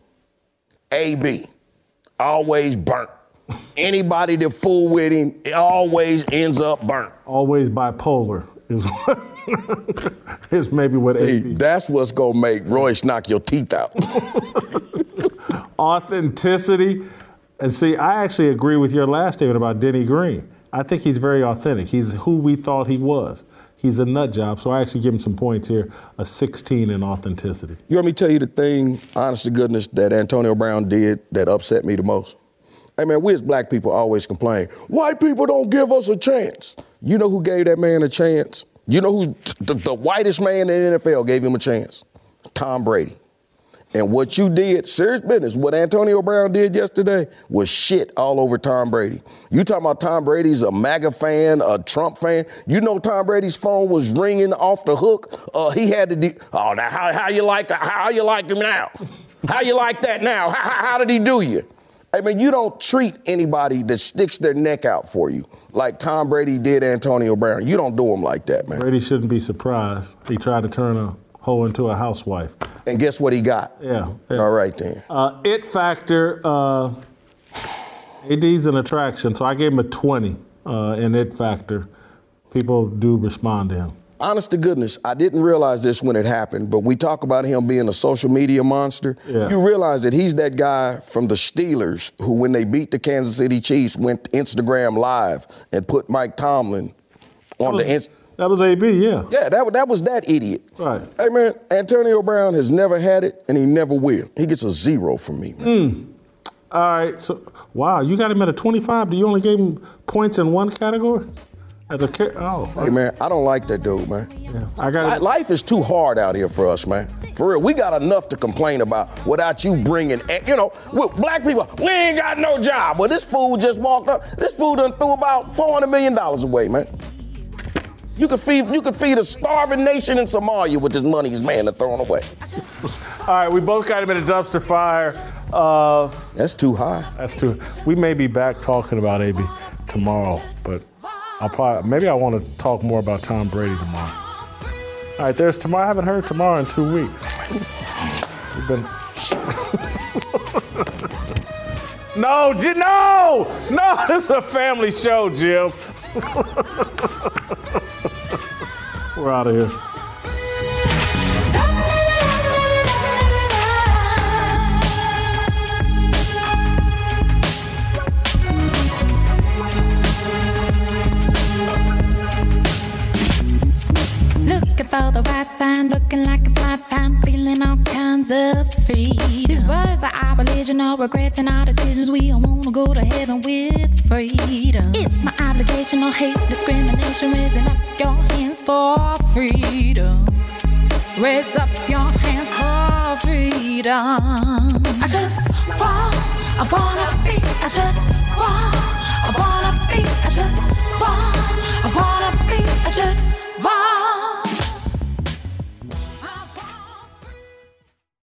AB, always burnt. Anybody that fool with him always ends up burnt. Always bipolar is what is maybe what See, AB. that's what's gonna make Royce knock your teeth out. Authenticity. And see, I actually agree with your last statement about Denny Green. I think he's very authentic. He's who we thought he was. He's a nut job. So I actually give him some points here a 16 in authenticity. You want me to tell you the thing, honest to goodness, that Antonio Brown did that upset me the most? Hey man, we as black people always complain, white people don't give us a chance. You know who gave that man a chance? You know who the, the whitest man in the NFL gave him a chance? Tom Brady. And what you did, serious business, what Antonio Brown did yesterday was shit all over Tom Brady. You talking about Tom Brady's a MAGA fan, a Trump fan. You know Tom Brady's phone was ringing off the hook. Uh, he had to do, oh, now how, how you like how you like him now? How you like that now? How, how, how did he do you? I mean, you don't treat anybody that sticks their neck out for you like Tom Brady did Antonio Brown. You don't do them like that, man. Brady shouldn't be surprised. He tried to turn a hoe into a housewife. And guess what he got? Yeah. yeah. All right then. Uh, it factor. Uh, AB's an attraction, so I gave him a 20 uh, in it factor. People do respond to him. Honest to goodness, I didn't realize this when it happened, but we talk about him being a social media monster. Yeah. You realize that he's that guy from the Steelers who, when they beat the Kansas City Chiefs, went Instagram live and put Mike Tomlin on was- the Inst- That was AB, yeah. Yeah, that, that was that idiot. Right. Hey, man, Antonio Brown has never had it, and he never will. He gets a zero from me, man. All right. So, wow, you got him at a 25. Do you only gave him points in one category? As a ca- oh, Hey, man, I don't like that dude, man. yeah. I got. Life is too hard out here for us, man. For real, we got enough to complain about without you bringing, eh, you know, with black people, we ain't got no job. Well, this fool just walked up. This fool done threw about $400 million away, man. You could feed, you could feed a starving nation in Somalia with this money this man done thrown away. All right, we both got him in a dumpster fire. Uh, That's too high. that's too. We may be back talking about AB tomorrow, but I'll probably maybe I want to talk more about Tom Brady tomorrow. All right, there's tomorrow. I haven't heard tomorrow in two weeks. We've been. no, Jim, no, no. This is a family show, Jim. We're out of here. for the white sign, looking like it's my time, feeling all kinds of free. These words are our religion, all regrets and our decisions. We all wanna go to heaven with freedom. It's my obligation, no hate, discrimination. Raising up your hands for freedom. Raise up your hands for freedom. I just want, I wanna be, I just want, I wanna be, I just want, I wanna be, I just want.